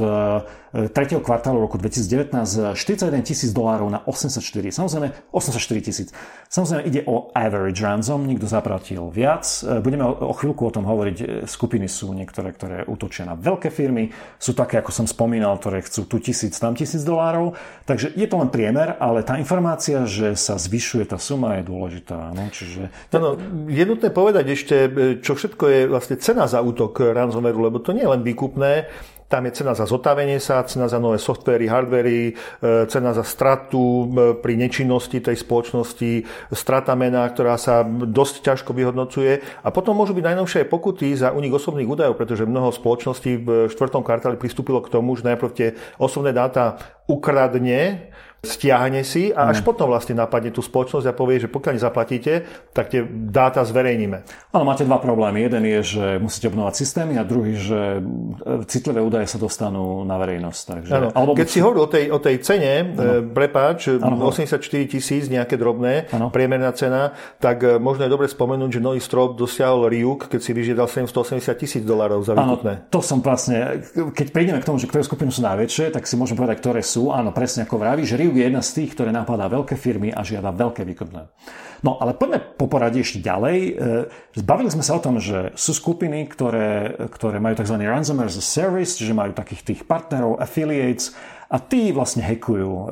3. E, kvartálu roku 2019 z 41 tisíc dolárov na 84. Samozrejme, 84 tisíc. Samozrejme, ide o average ransom, nikto zaplatil viac. E, budeme o, chvíľku o tom hovoriť. E, skupiny sú niektoré, ktoré útočia na veľké firmy. Sú také, ako som spomínal, ktoré chcú tu tisíc, tam tisíc dolárov. Takže je to len priemer, ale tá informácia, že sa zvyšuje tá suma, je dôležitá. No? Čiže... Ano, je nutné povedať ešte, čo všetko je vlastne cena za útok ransomwareu, lebo to nie je len výkupné, tam je cena za zotavenie sa, cena za nové softvery, hardvery, e, cena za stratu e, pri nečinnosti tej spoločnosti, strata mena, ktorá sa dosť ťažko vyhodnocuje. A potom môžu byť najnovšie pokuty za unik osobných údajov, pretože mnoho spoločností v štvrtom kvartáli pristúpilo k tomu, že najprv tie osobné dáta ukradne, stiahne si a až mm. potom vlastne napadne tú spoločnosť a povie, že pokiaľ nezaplatíte, tak tie dáta zverejníme. Ale máte dva problémy. Jeden je, že musíte obnovať systémy a druhý, že e, citlivé údaje sa dostanú na verejnosť. Takže, ano. alebo Keď si hovoril o tej, o tej cene, ano. E, prepáč, ano. 84 tisíc nejaké drobné, ano. priemerná cena, tak e, možno je dobre spomenúť, že nový strop dosiahol Ryuk, keď si vyžiadal 780 tisíc dolárov za výkupné. to som vlastne, keď prídeme k tomu, že ktoré skupiny sú najväčšie, tak si môžeme povedať, ktoré sú. Áno, presne ako vraví, že Ryuk je jedna z tých, ktoré napadá veľké firmy a žiada veľké výkupné. No ale poďme po poradí ešte ďalej. E, zbavili sme sa o tom, že sú skupiny, ktoré, ktoré majú tzv. ransomware as a service, čiže majú takých tých partnerov, affiliates, a tí vlastne hackujú e,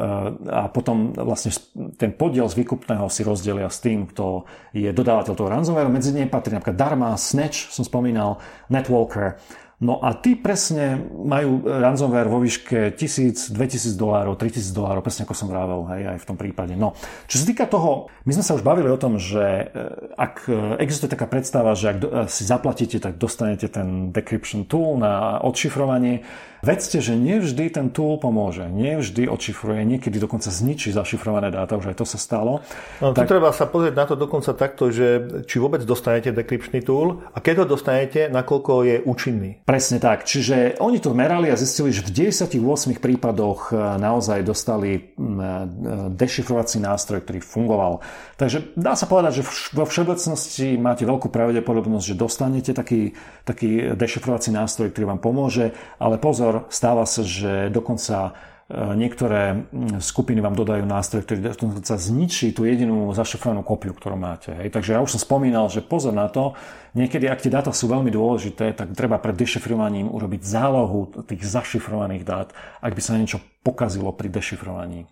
a potom vlastne ten podiel z výkupného si rozdelia s tým, kto je dodávateľ toho ransomware. Medzi ne patrí napríklad Dharma, Snatch, som spomínal, Netwalker. No a tí presne majú ransomware vo výške 1000, 2000 dolárov, 3000 dolárov, presne ako som vravel, hej, aj v tom prípade. No, čo sa týka toho, my sme sa už bavili o tom, že e, ak e, existuje taká predstava, že ak si zaplatíte, tak dostanete ten decryption tool na odšifrovanie. Vedzte, že nevždy ten tool pomôže, nevždy odšifruje, niekedy dokonca zničí zašifrované dáta, už aj to sa stalo. No, tak... Tu treba sa pozrieť na to dokonca takto, že či vôbec dostanete decryption tool a keď ho dostanete, nakoľko je účinný. Presne tak, čiže oni to merali a zistili, že v 98 prípadoch e, naozaj dostali e, dešifrovací nástroj, ktorý fungoval. Takže dá sa povedať, že vo všeobecnosti máte veľkú pravdepodobnosť, že dostanete taký, taký dešifrovací nástroj, ktorý vám pomôže, ale pozor, stáva sa, že dokonca e, niektoré skupiny vám dodajú nástroj, ktorý dokonca zničí tú jedinú zašifrovanú kopiu, ktorú máte. Hej. Takže ja už som spomínal, že pozor na to, niekedy ak tie dáta sú veľmi dôležité, tak treba pred dešifrovaním urobiť zálohu tých zašifrovaných dát, ak by sa niečo pokazilo pri dešifrovaní.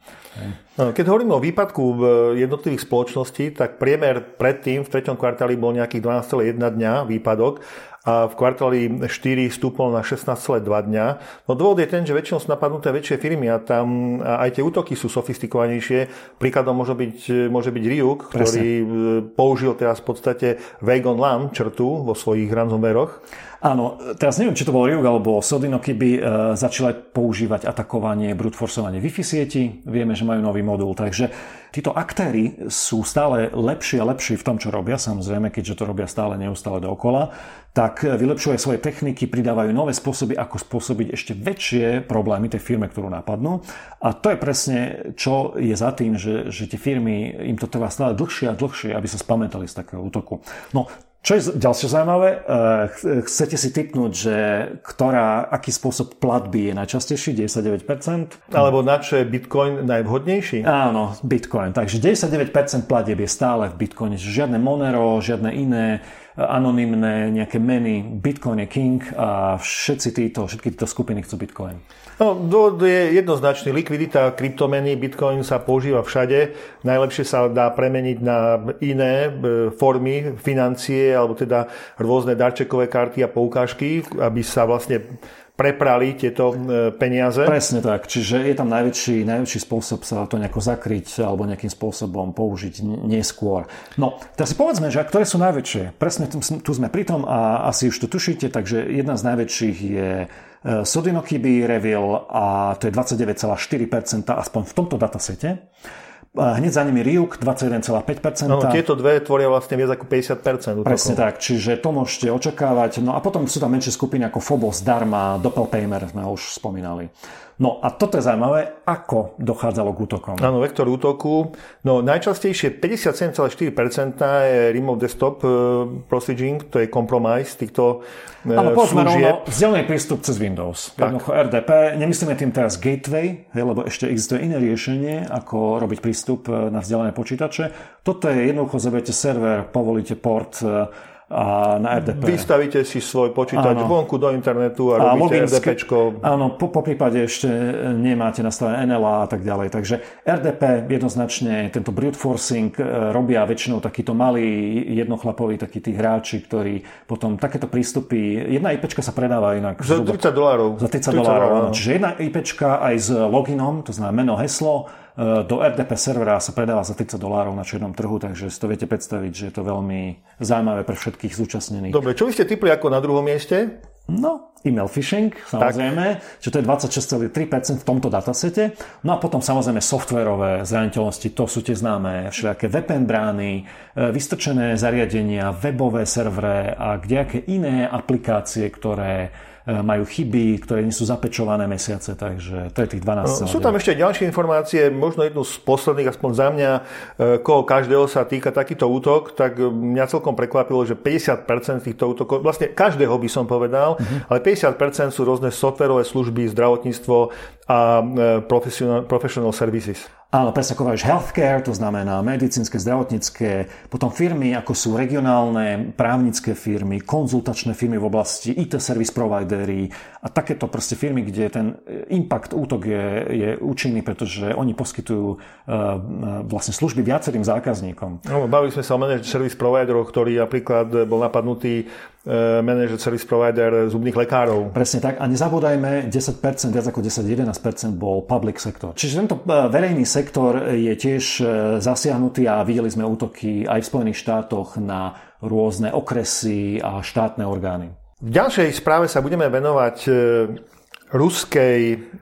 No, keď hovoríme o výpadku v jednotlivých spoločností, tak priemer predtým v treťom kvartáli bol nejakých 12,1 dňa výpadok a v kvartáli 4 stúpol na 16,2 dňa. No dôvod je ten, že väčšinou sú napadnuté väčšie firmy a tam aj tie útoky sú sofistikovanejšie. Príkladom môže byť, môže byť Ryuk, ktorý Presne. použil teraz v podstate Wagon LAN črtu vo svojich ransomwareoch. Áno, teraz neviem, či to bol Ryuk alebo Sodino, keby e, začali používať atakovanie, brute forceovanie Wi-Fi sieti. Vieme, že majú nový modul, takže títo aktéry sú stále lepší a lepší v tom, čo robia, samozrejme, keďže to robia stále neustále dookola, tak vylepšujú svoje techniky, pridávajú nové spôsoby, ako spôsobiť ešte väčšie problémy tej firme, ktorú napadnú. A to je presne, čo je za tým, že, že tie firmy, im to trvá stále dlhšie a dlhšie, aby sa spamätali z takého útoku. No, čo je ďalšie zaujímavé, eh, chcete si typnúť, že ktorá, aký spôsob platby je najčastejší, 99%? Alebo na čo je Bitcoin najvhodnejší? Áno, Bitcoin. Takže 99% platieb je stále v Bitcoine. Žiadne Monero, žiadne iné anonymné nejaké meny. Bitcoin je king a všetci títo, všetky tieto skupiny chcú Bitcoin. No, dôvod je jednoznačný. Likvidita kryptomeny, Bitcoin sa používa všade. Najlepšie sa dá premeniť na iné e, formy financie, alebo teda rôzne darčekové karty a poukážky, aby sa vlastne preprali tieto peniaze. Presne tak, čiže je tam najväčší, najväčší spôsob sa to nejako zakryť alebo nejakým spôsobom použiť neskôr. No, teraz si povedzme, že ktoré sú najväčšie. Presne tu, sme pri tom a asi už to tušíte, takže jedna z najväčších je e, Sodinokiby Reveal a to je 29,4% aspoň v tomto datasete. Hneď za nimi Ryuk 21,5%. No, tieto dve tvoria vlastne viac ako 50%. Presne tak, čiže to môžete očakávať. No a potom sú tam menšie skupiny ako Phobos, Dharma, Doppelpaymer, sme ho už spomínali. No a toto je zaujímavé, ako dochádzalo k útokom. Áno, vektor útoku. No najčastejšie 57,4% je remote desktop uh, proceding, to je compromise týchto uh, Áno, povedzme rovno, vzdielný prístup cez Windows. Jednoducho RDP, nemyslíme tým teraz gateway, lebo ešte existuje iné riešenie, ako robiť prístup e, na vzdialené počítače. Toto je jednoducho, zoberiete server, povolíte port, a na RDP. Vystavíte si svoj počítač áno. vonku do internetu a, a robíte RDP. Áno, po, po prípade ešte nemáte nastavené NLA a tak ďalej. Takže RDP jednoznačne, tento brute forcing e, robia väčšinou takíto malí jednochlapoví takí tí hráči, ktorí potom takéto prístupy, jedna IPčka sa predáva inak. Za 30 dolárov. Za 30, 30 dolárov, Čiže jedna IPčka aj s loginom, to znamená meno, heslo, do RDP servera sa predáva za 30 dolárov na čiernom trhu, takže si to viete predstaviť, že je to veľmi zaujímavé pre všetkých zúčastnených. Dobre, čo by ste typli ako na druhom mieste? No, email phishing, samozrejme, tak. že to je 26,3% v tomto datasete. No a potom samozrejme softverové zraniteľnosti, to sú tie známe všelijaké VPN brány, e, vystrčené zariadenia, webové servere a kdejaké iné aplikácie, ktoré majú chyby, ktoré nie sú zapečované mesiace, takže to je tých 12 no, Sú tam ešte ďalšie informácie, možno jednu z posledných, aspoň za mňa, e, koho každého sa týka takýto útok, tak mňa celkom prekvapilo, že 50% týchto útokov, vlastne každého by som povedal, uh-huh. ale 50% sú rôzne softverové služby, zdravotníctvo a e, professional, professional services. Áno, presne ako healthcare, to znamená medicínske, zdravotnícke, potom firmy ako sú regionálne, právnické firmy, konzultačné firmy v oblasti IT service providery a takéto proste firmy, kde ten impact, útok je, je účinný, pretože oni poskytujú uh, vlastne služby viacerým zákazníkom. No, bavili sme sa o managed service providerov, ktorý napríklad bol napadnutý manager service provider zubných lekárov. Presne tak. A nezabúdajme, 10%, viac ako 10-11% bol public sektor. Čiže tento e, verejný sektor je tiež zasiahnutý a videli sme útoky aj v Spojených štátoch na rôzne okresy a štátne orgány. V ďalšej správe sa budeme venovať ruskej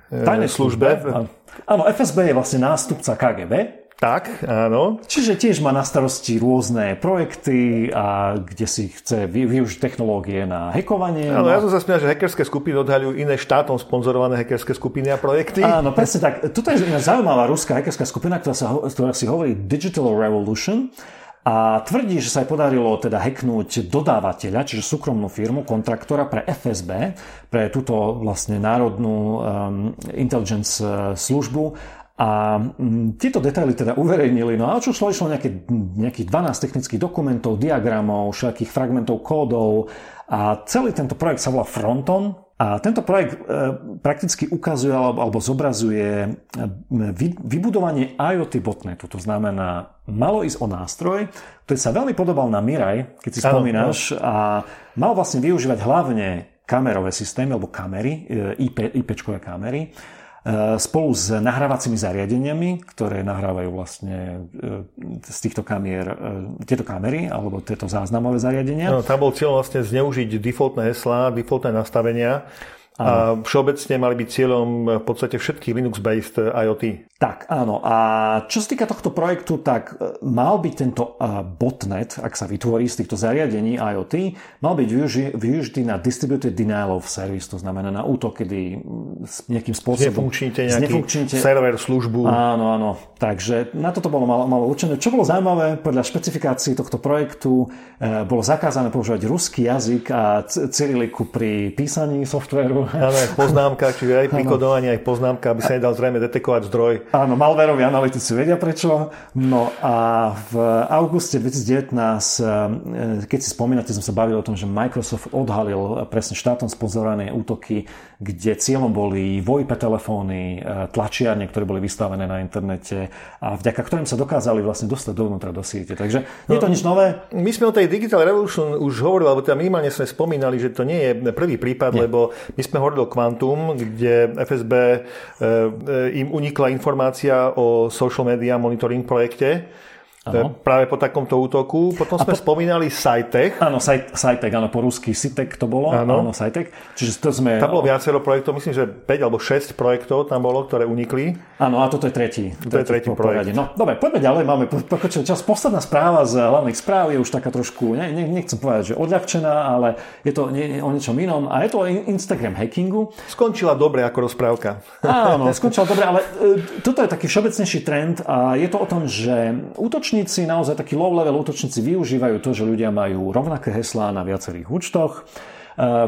Tajnej službe. službe. Áno, FSB je vlastne nástupca KGB, tak, áno. Čiže tiež má na starosti rôzne projekty a kde si chce využiť technológie na hekovanie. Áno, no. ja som sa spýtal, že hackerské skupiny odhaľujú iné štátom sponzorované hackerské skupiny a projekty. Áno, presne tak. Tuto je zaujímavá ruská hackerská skupina, ktorá, sa, ktorá si hovorí Digital Revolution a tvrdí, že sa aj podarilo teda hacknúť dodávateľa, čiže súkromnú firmu, kontraktora pre FSB, pre túto vlastne národnú um, intelligence uh, službu a mm, tieto detaily teda uverejnili, no a čo šlo, išlo nejaké, nejakých 12 technických dokumentov, diagramov, všetkých fragmentov kódov. A celý tento projekt sa volá Fronton. A tento projekt e, prakticky ukazuje alebo, alebo zobrazuje e, vy, vybudovanie IoT botnetu. To znamená, malo ísť o nástroj, ktorý sa veľmi podobal na Mirai, keď si spomínaš, a mal vlastne využívať hlavne kamerové systémy alebo kamery, e, IP, IPčkové kamery, spolu s nahrávacími zariadeniami, ktoré nahrávajú vlastne e, z týchto kamier e, tieto kamery alebo tieto záznamové zariadenia. No, tam bol cieľ vlastne zneužiť defaultné heslá, defaultné nastavenia a všeobecne mali byť cieľom v podstate všetky Linux-based IoT. Tak, áno. A čo sa týka tohto projektu, tak e, mal byť tento e, botnet, ak sa vytvorí z týchto zariadení IoT, mal byť využi- využitý na distributed denial of service, to znamená na útok, kedy nejakým spôsobom... Znefunkčníte nejaký znefunkčníte... server, službu. Áno, áno. Takže na toto bolo malo, malo určené. Čo bolo zaujímavé, podľa špecifikácií tohto projektu e, bolo zakázané používať ruský jazyk a cyriliku pri písaní softvéru Áno, aj poznámka, čiže aj pri kodovaní, aj poznámka, aby sa nedal zrejme detekovať zdroj. Áno, malveroví analytici vedia prečo. No a v auguste 2019, eh, keď si spomínate, sme sa bavili o tom, že Microsoft odhalil presne štátom sponzorované útoky, kde cieľom boli VoIP telefóny, eh, tlačiarne, ktoré boli vystavené na internete a vďaka ktorým sa dokázali vlastne dostať dovnútra do siete. Takže nie je to no, nič nové. My sme o tej Digital Revolution už hovorili, alebo teda minimálne sme spomínali, že to nie je prvý prípad, nie. lebo my sme hovorili o Quantum, kde FSB e, e, im unikla informácia o social media monitoring projekte Ano. Práve po takomto útoku. Potom sme po... spomínali Sajtech. Áno, Sajtech, áno, po rusky Sitek to bolo. Áno, áno Sajtech. Čiže to sme... Tam bolo viacero projektov, myslím, že 5 alebo 6 projektov tam bolo, ktoré unikli. Áno, a toto je tretí. To je tretí projekt. No, dobre, poďme ďalej. Máme pokočil čas. Posledná správa z hlavných správ je už taká trošku, ne, ne, nechcem povedať, že odľahčená, ale je to nie, o niečom inom. A je to o Instagram hackingu. Skončila dobre ako rozprávka. Áno, skončila dobre, ale e, toto je taký všeobecnejší trend a je to o tom, že útoč útočníci, naozaj takí low-level útočníci využívajú to, že ľudia majú rovnaké heslá na viacerých účtoch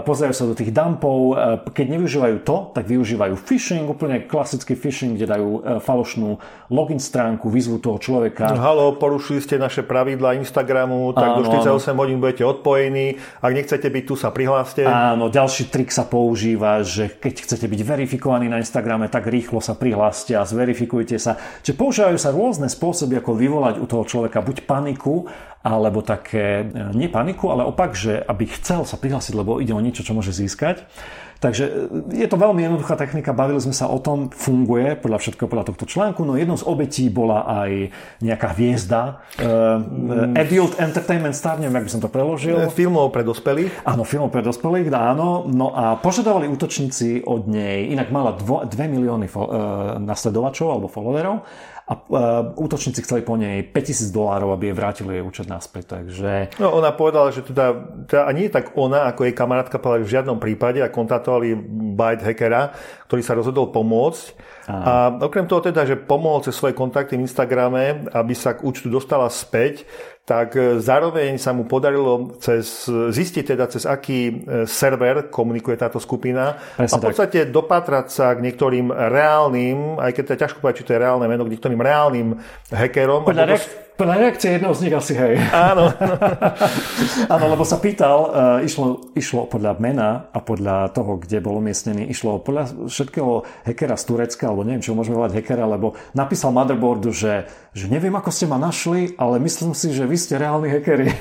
pozerajú sa do tých dumpov. Eh, keď nevyužívajú to, tak využívajú phishing, úplne klasický phishing, kde dajú eh, falošnú login stránku, vyzvu toho človeka. Halo, porušili ste naše pravidla Instagramu, tak áno, do 48 áno. hodín budete odpojení. Ak nechcete byť tu, sa prihláste. Áno, ďalší trik sa používa, že keď chcete byť verifikovaní na Instagrame, tak rýchlo sa prihláste a zverifikujte sa. Čiže používajú sa rôzne spôsoby, ako vyvolať u toho človeka buď paniku, alebo také, e, nie paniku, ale opak, že aby chcel sa prihlásiť, lebo ide o niečo, čo môže získať. Takže e, je to veľmi jednoduchá technika, bavili sme sa o tom, funguje podľa všetkého podľa tohto článku, no jednou z obetí bola aj nejaká hviezda. Uh, Adult Entertainment Star, neviem, ak by som to preložil. Filmov pre dospelých. Áno, filmov pre dospelých, áno. No a požadovali útočníci od nej, inak mala 2 milióny uh, nasledovačov alebo followerov a uh, útočníci chceli po nej 5000 dolárov, aby jej vrátili jej účet naspäť. Takže... No, ona povedala, že teda, teda a nie tak ona, ako jej kamarátka povedala v žiadnom prípade a kontaktovali Byte hackera, ktorý sa rozhodol pomôcť. Aha. A okrem toho teda, že pomohol cez svoje kontakty v Instagrame, aby sa k účtu dostala späť, tak e, zároveň sa mu podarilo cez, zistiť teda, cez aký e, server komunikuje táto skupina Presne a v podstate tak. dopatrať sa k niektorým reálnym, aj keď to je ťažko povedať, či to je reálne meno, k niektorým reálnym hackerom. Podľa, reak- podľa reakcie jedného z nich asi hej. Áno. Áno, lebo sa pýtal, uh, išlo, išlo podľa mena a podľa toho, kde bol umiestnený, išlo podľa všetkého hackera z Turecka, alebo neviem, čo môžeme volať hackera, lebo napísal motherboardu, že, že neviem, ako ste ma našli, ale myslím si, že vy ste reálni hackeri.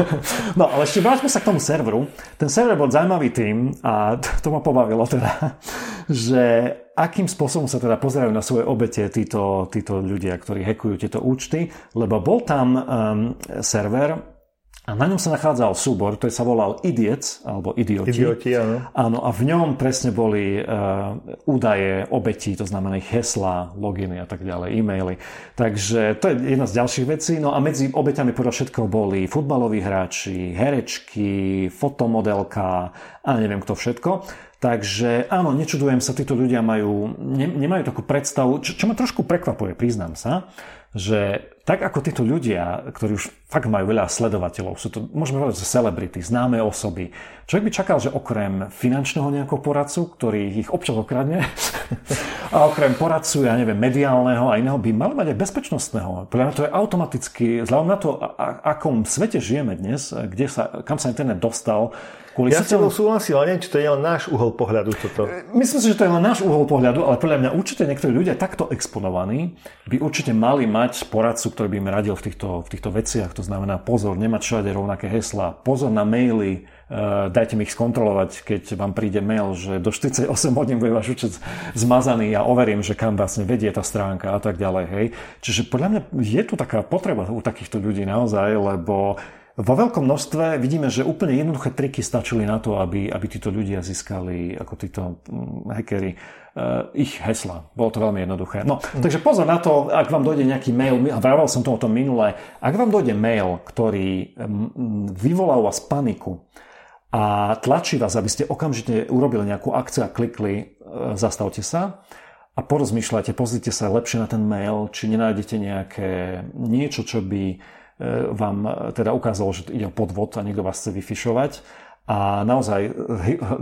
no ale ešte vráťme sa k tomu serveru. Ten server bol zaujímavý tým a to ma pobavilo teda, že akým spôsobom sa teda pozerajú na svoje obete títo, títo ľudia, ktorí hackujú tieto účty, lebo bol tam um, server, A na ňom sa nachádzal súbor, ktorý sa volal Idiots, alebo Idioti. Idioti, áno. Áno, a v ňom presne boli uh, údaje obetí, to znamená ich hesla, loginy a tak ďalej, e-maily. Takže to je jedna z ďalších vecí. No a medzi obeťami podľa všetko boli futbaloví hráči, herečky, fotomodelka a neviem kto všetko. Takže áno, nečudujem sa, títo ľudia majú, ne, nemajú takú predstavu, čo, čo ma trošku prekvapuje, priznám sa, že tak ako títo ľudia, ktorí už fakt majú veľa sledovateľov, sú to, môžeme povedať, že celebrity, známe osoby. Človek by čakal, že okrem finančného nejakého poradcu, ktorý ich občas okradne, a okrem poradcu, ja neviem, mediálneho a iného, by mali mať aj bezpečnostného. Podľa mňa to je automaticky, vzhľadom na to, a, akom svete žijeme dnes, kde sa, kam sa internet dostal, Kvôli ja s tebou súhlasím, ale neviem, či to je len náš uhol pohľadu toto. Myslím si, že to je len náš uhol pohľadu, ale podľa mňa určite niektorí ľudia takto exponovaní by určite mali mať poradcu, ktorý by im radil v týchto, v týchto veciach. To znamená pozor, nemať všade rovnaké hesla, pozor na maily, uh, dajte mi ich skontrolovať, keď vám príde mail, že do 48 hodín bude váš účet zmazaný a overím, že kam vlastne vedie tá stránka a tak ďalej. Hej. Čiže podľa mňa je tu taká potreba u takýchto ľudí naozaj, lebo vo veľkom množstve vidíme, že úplne jednoduché triky stačili na to, aby, aby títo ľudia získali, ako títo hackery, uh, ich hesla. Bolo to veľmi jednoduché. No, mm. takže pozor na to, ak vám dojde nejaký mail, a vravel som to o tom minulé, ak vám dojde mail, ktorý mm, vyvolá u vás paniku a tlačí vás, aby ste okamžite urobili nejakú akciu a klikli, uh, zastavte sa a porozmýšľajte, pozrite sa lepšie na ten mail, či nenájdete nejaké niečo, čo by E, vám teda ukázalo, že ide o podvod a niekto vás chce vyfišovať. A naozaj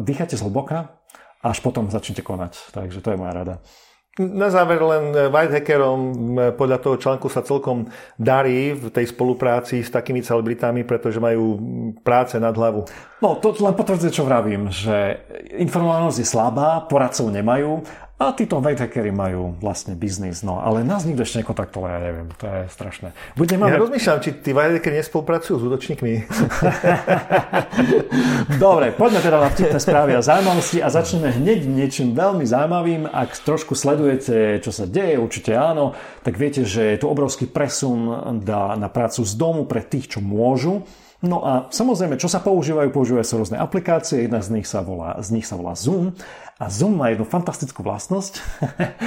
dýchate zhlboka až potom začnete konať. Takže to je moja rada. Na záver len e, white hackerom podľa toho článku sa celkom darí v tej spolupráci s takými celebritami, pretože majú práce nad hlavu. No, to len potvrdzuje, čo vravím, že informovanosť je slabá, poradcov nemajú a títo white majú vlastne biznis, no ale nás nikto ešte nekontaktoval, ja neviem, to je strašné. Budem ja mať... rozmýšľam, či tí white nespolupracujú s útočníkmi. Dobre, poďme teda na vtipné správy a zaujímavosti a začneme hneď niečím veľmi zaujímavým. Ak trošku sledujete, čo sa deje, určite áno, tak viete, že je tu obrovský presun na prácu z domu pre tých, čo môžu. No a samozrejme, čo sa používajú? Používajú sa rôzne aplikácie, jedna z nich sa volá, z nich sa volá Zoom a Zoom má jednu fantastickú vlastnosť.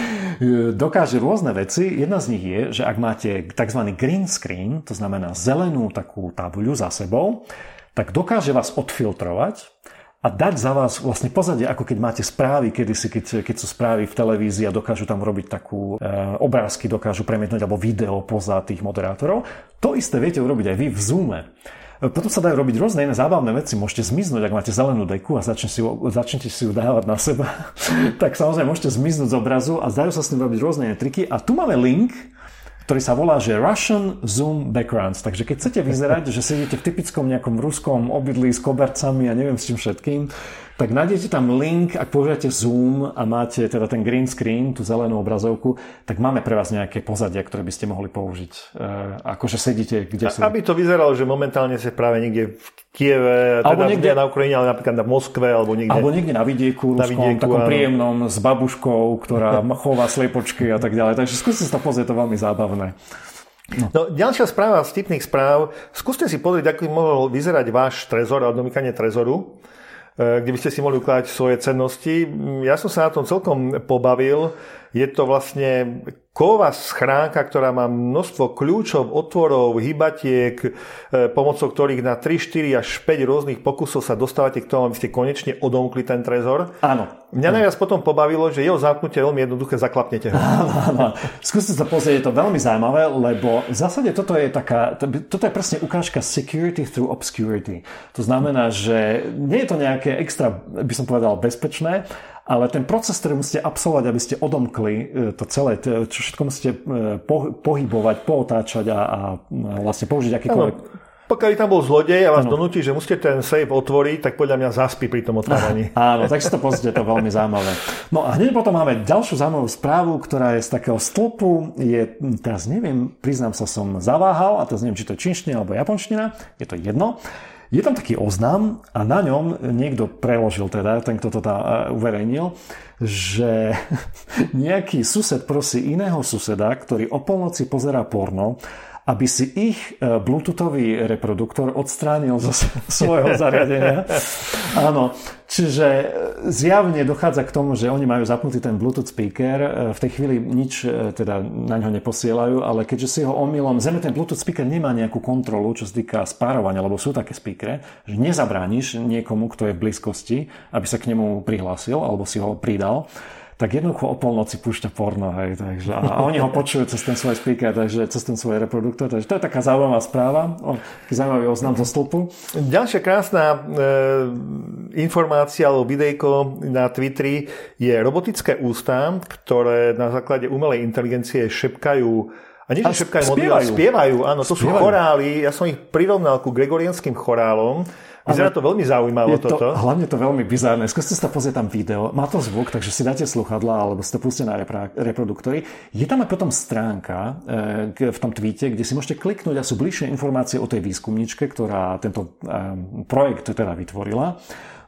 Dokáže rôzne veci. Jedna z nich je, že ak máte tzv. green screen, to znamená zelenú takú tabuľu za sebou, tak dokáže vás odfiltrovať a dať za vás vlastne pozadie, ako keď máte správy, kedysi, keď, keď sú správy v televízii a dokážu tam robiť takú e, obrázky, dokážu premietnúť alebo video poza tých moderátorov. To isté viete urobiť aj vy v Zoome. Potom sa dajú robiť rôzne iné zábavné veci. Môžete zmiznúť, ak máte zelenú deku a začnete si, začnete si ju dávať na seba, tak samozrejme môžete zmiznúť z obrazu a zdajú sa s tým robiť rôzne iné triky. A tu máme link, ktorý sa volá, že Russian Zoom Backgrounds. Takže keď chcete vyzerať, že sedíte v typickom nejakom ruskom obydlí s kobercami a neviem s čím všetkým, tak nájdete tam link, ak použijete Zoom a máte teda ten green screen, tú zelenú obrazovku, tak máme pre vás nejaké pozadia, ktoré by ste mohli použiť. E, akože sedíte, kde sú. Aby to vyzeralo, že momentálne ste práve niekde v Kieve, teda alebo niekde na Ukrajine, ale napríklad na Moskve, alebo niekde. Alebo niekde na vidieku, na vidieku, takom áno. príjemnom, s babuškou, ktorá chová slepočky a tak ďalej. Takže skúste sa to pozrieť, to veľmi zábavné. No. no, ďalšia správa z vtipných správ. Skúste si pozrieť, ako by mohol vyzerať váš trezor alebo domykanie trezoru. Eh, kde by ste si mohli ukladať svoje cennosti. Ja som sa na tom celkom pobavil. Je to vlastne ková schránka, ktorá má množstvo kľúčov, otvorov, hybatiek, e, pomocou ktorých na 3, 4 až 5 rôznych pokusov sa dostávate k tomu, aby ste konečne odomkli ten trezor. Áno. Mňa najviac potom pobavilo, že jeho zamknutie veľmi jednoduché, zaklapnete ho. Áno, áno. Skúste sa pozrieť, je to veľmi zaujímavé, lebo v zásade toto je taká, toto je presne ukážka security through obscurity. To znamená, že nie je to nejaké extra, by som povedal, bezpečné, ale ten proces, ktorý musíte absolvovať, aby ste odomkli e, to celé, čo všetko musíte e, pohybovať, pootáčať a, a vlastne použiť akýkoľvek... Pokiaľ tam bol zlodej a vás ano. donúti, že musíte ten safe otvoriť, tak podľa mňa zaspí pri tom otváraní. Áno, tak si to pozrite, to veľmi zaujímavé. No a hneď potom máme ďalšiu zaujímavú správu, ktorá je z takého stĺpu. Je, teraz neviem, priznám sa, som zaváhal, a teraz neviem, či to je čínština alebo japonština, je to jedno. Je tam taký oznam a na ňom niekto preložil teda, ten, kto to tam uverejnil, že nejaký sused prosí iného suseda, ktorý o polnoci pozerá porno, aby si ich e, bluetoothový reproduktor odstránil zo svojho zariadenia. Áno, čiže e, zjavne dochádza k tomu, že oni majú zapnutý ten bluetooth speaker, e, v tej chvíli nič teda na ňo neposielajú, ale keďže si ho omylom, zeme ten bluetooth speaker nemá nejakú kontrolu, čo sa týka spárovania, lebo sú také speakery, že nezabrániš niekomu, kto je v blízkosti, aby sa k nemu prihlásil alebo si ho pridal, tak jednoducho o polnoci púšťa porno, hej, takže, a, oni ho počujú cez ten svoj speaker, takže cez ten svoj reproduktor, takže to je taká zaujímavá správa, o, zaujímavý oznam zo stĺpu. Ďalšia krásna e, informácia alebo videjko na Twitteri je robotické ústa, ktoré na základe umelej inteligencie šepkajú a nie, že šepkajú spievajú. spievajú, áno, to spievajú. sú chorály, ja som ich prirovnal ku gregorianským chorálom, Vyzerá to veľmi zaujímavé to, toto. Hlavne to veľmi bizárne. Skúste sa pozrieť tam video. Má to zvuk, takže si dáte sluchadla alebo ste pustite na reproduktory. Je tam aj potom stránka e, v tom tweete, kde si môžete kliknúť a sú bližšie informácie o tej výskumničke, ktorá tento e, projekt teda vytvorila.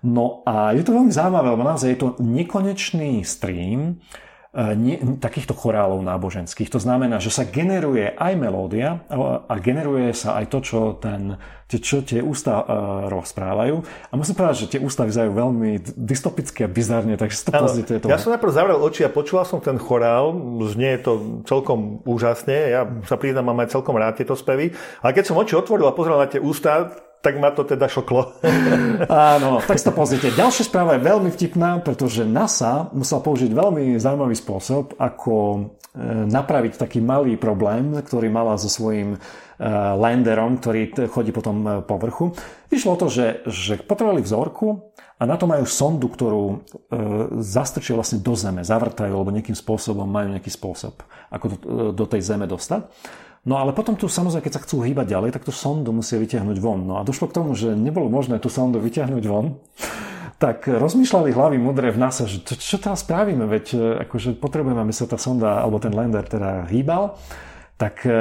No a je to veľmi zaujímavé, lebo naozaj je to nekonečný stream, E, nie, takýchto chorálov náboženských. To znamená, že sa generuje aj melódia a generuje sa aj to, čo, ten, čo tie ústa uh, rozprávajú. A musím povedať, že tie ústa vyzerajú veľmi dystopicky a bizarne, takže si to pozrite. Ja som najprv zavrel oči a počúval som ten chorál, znie to celkom úžasne, ja sa priznám, mám aj celkom rád tieto spevy, ale keď som oči otvoril a pozrel na tie ústa, tak ma to teda šoklo. Áno, tak si to pozrite. Ďalšia správa je veľmi vtipná, pretože NASA musela použiť veľmi zaujímavý spôsob, ako e, napraviť taký malý problém, ktorý mala so svojím landerom, ktorý chodí po tom e, povrchu. Išlo o to, že, že potrebovali vzorku a na to majú sondu, ktorú zastrčia vlastne do zeme, zavrtajú alebo nejakým spôsobom majú nejaký spôsob, ako do, do tej zeme dostať. No ale potom tu samozrejme, keď sa chcú hýbať ďalej, tak tú sondu musia vyťahnuť von. No a došlo k tomu, že nebolo možné tú sondu vyťahnuť von, tak rozmýšľali hlavy mudré v NASA, že čo, čo teraz spravíme, veď akože potrebujeme, aby sa tá sonda alebo ten lander teda hýbal. Tak e,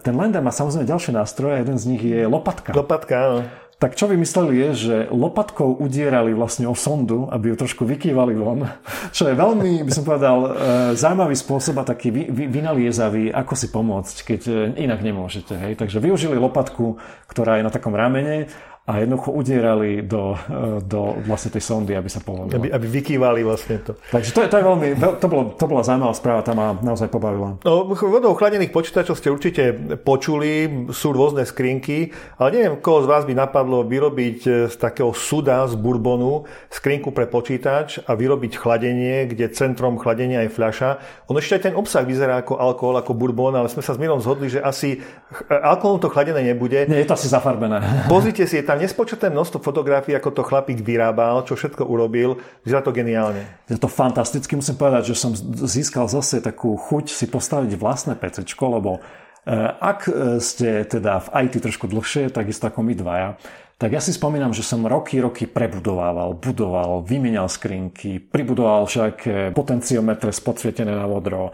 ten lander má samozrejme ďalšie nástroje, jeden z nich je lopatka. Lopatka, áno tak čo vymysleli je, že lopatkou udierali vlastne o sondu, aby ju trošku vykývali von, čo je veľmi, by som povedal, e, zaujímavý spôsob a taký vynaliezavý, ako si pomôcť, keď e, inak nemôžete. Hej? Takže využili lopatku, ktorá je na takom ramene a jednoducho udierali do, e, do vlastne tej sondy, aby sa povolilo. Aby, aby vykývali vlastne to. Takže to je, to je veľmi, to, bolo, to bola zaujímavá správa, tá ma naozaj pobavila. No, vodou chladených počítačov ste určite počuli, sú rôzne skrinky, ale neviem, koho z vás by napadlo vyrobiť e, z takého suda z bourbonu skrinku pre počítač a vyrobiť chladenie, kde centrom chladenia je fľaša. On ešte aj ten obsah vyzerá ako alkohol, ako bourbon, ale sme sa s Mirom zhodli, že asi e, alkoholom to chladené nebude. Nie, je to asi zafarbené. Pozrite si, je tam nespočetné množstvo fotografií, ako to chlapík vyrábal, čo všetko urobil. Vyzerá to geniálne. Je to fantasticky. Musím povedať, že som získal zase takú chuť si postaviť vlastné PC, lebo eh, ak eh, ste teda v IT trošku dlhšie, takisto ako my dvaja, tak ja si spomínam, že som roky, roky prebudovával, budoval, vymenal skrinky, pribudoval všaké potenciometre spodsvietené na modro,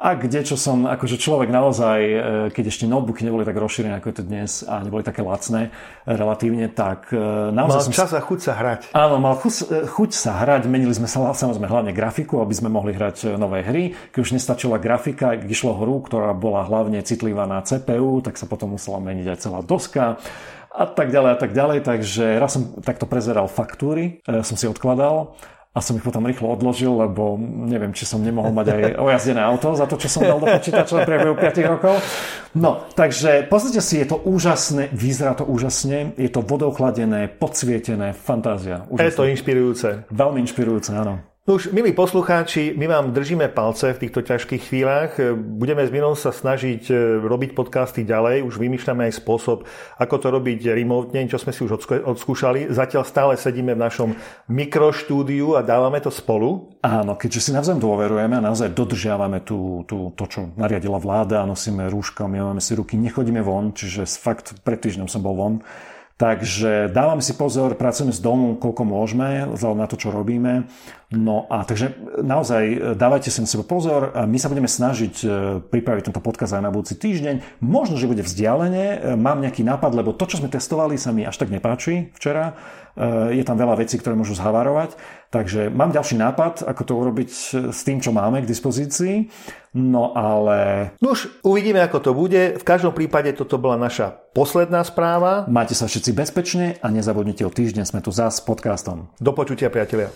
a kde čo som, akože človek naozaj, e, keď ešte notebooky neboli tak rozšírené ako je to dnes a neboli také lacné relatívne, tak e, naozaj mal som... čas a chuť sa hrať. Áno, mal chuť, e, chuť sa hrať, menili sme sa samozrejme hlavne grafiku, aby sme mohli hrať nové hry. Keď už nestačila grafika, keď išlo hru, ktorá bola hlavne citlivá na CPU, tak sa potom musela meniť aj celá doska a tak ďalej a tak ďalej. Takže raz som takto prezeral faktúry, som si odkladal a som ich potom rýchlo odložil, lebo neviem, či som nemohol mať aj ojazdené auto za to, čo som dal do počítača v priebehu 5 rokov. No, takže pozrite si, je to úžasné, vyzerá to úžasne, je to vodochladené, podsvietené, fantázia. Úžasné. Je to inšpirujúce. Veľmi inšpirujúce, áno. No už, milí poslucháči, my vám držíme palce v týchto ťažkých chvíľach. Budeme s Minom sa snažiť e, robiť podcasty ďalej. Už vymýšľame aj spôsob, ako to robiť remotne, čo sme si už odskúšali. Zatiaľ stále sedíme v našom mikroštúdiu a dávame to spolu. Áno, keďže si navzájom dôverujeme a naozaj dodržiavame tú, tú, to, čo nariadila vláda, nosíme rúška, máme si ruky, nechodíme von, čiže fakt pred týždňom som bol von. Takže dávame si pozor, pracujeme z domu, koľko môžeme, vzhľadom na to, čo robíme No a takže naozaj dávajte si na seba pozor. My sa budeme snažiť e, pripraviť tento podcast aj na budúci týždeň. Možno, že bude vzdialene. Mám nejaký nápad, lebo to, čo sme testovali, sa mi až tak nepáči včera. E, je tam veľa vecí, ktoré môžu zhavarovať. Takže mám ďalší nápad, ako to urobiť s tým, čo máme k dispozícii. No ale... No už uvidíme, ako to bude. V každom prípade toto bola naša posledná správa. Máte sa všetci bezpečne a nezabudnite o týždeň sme tu zás s podcastom. Do počutia, priatelia.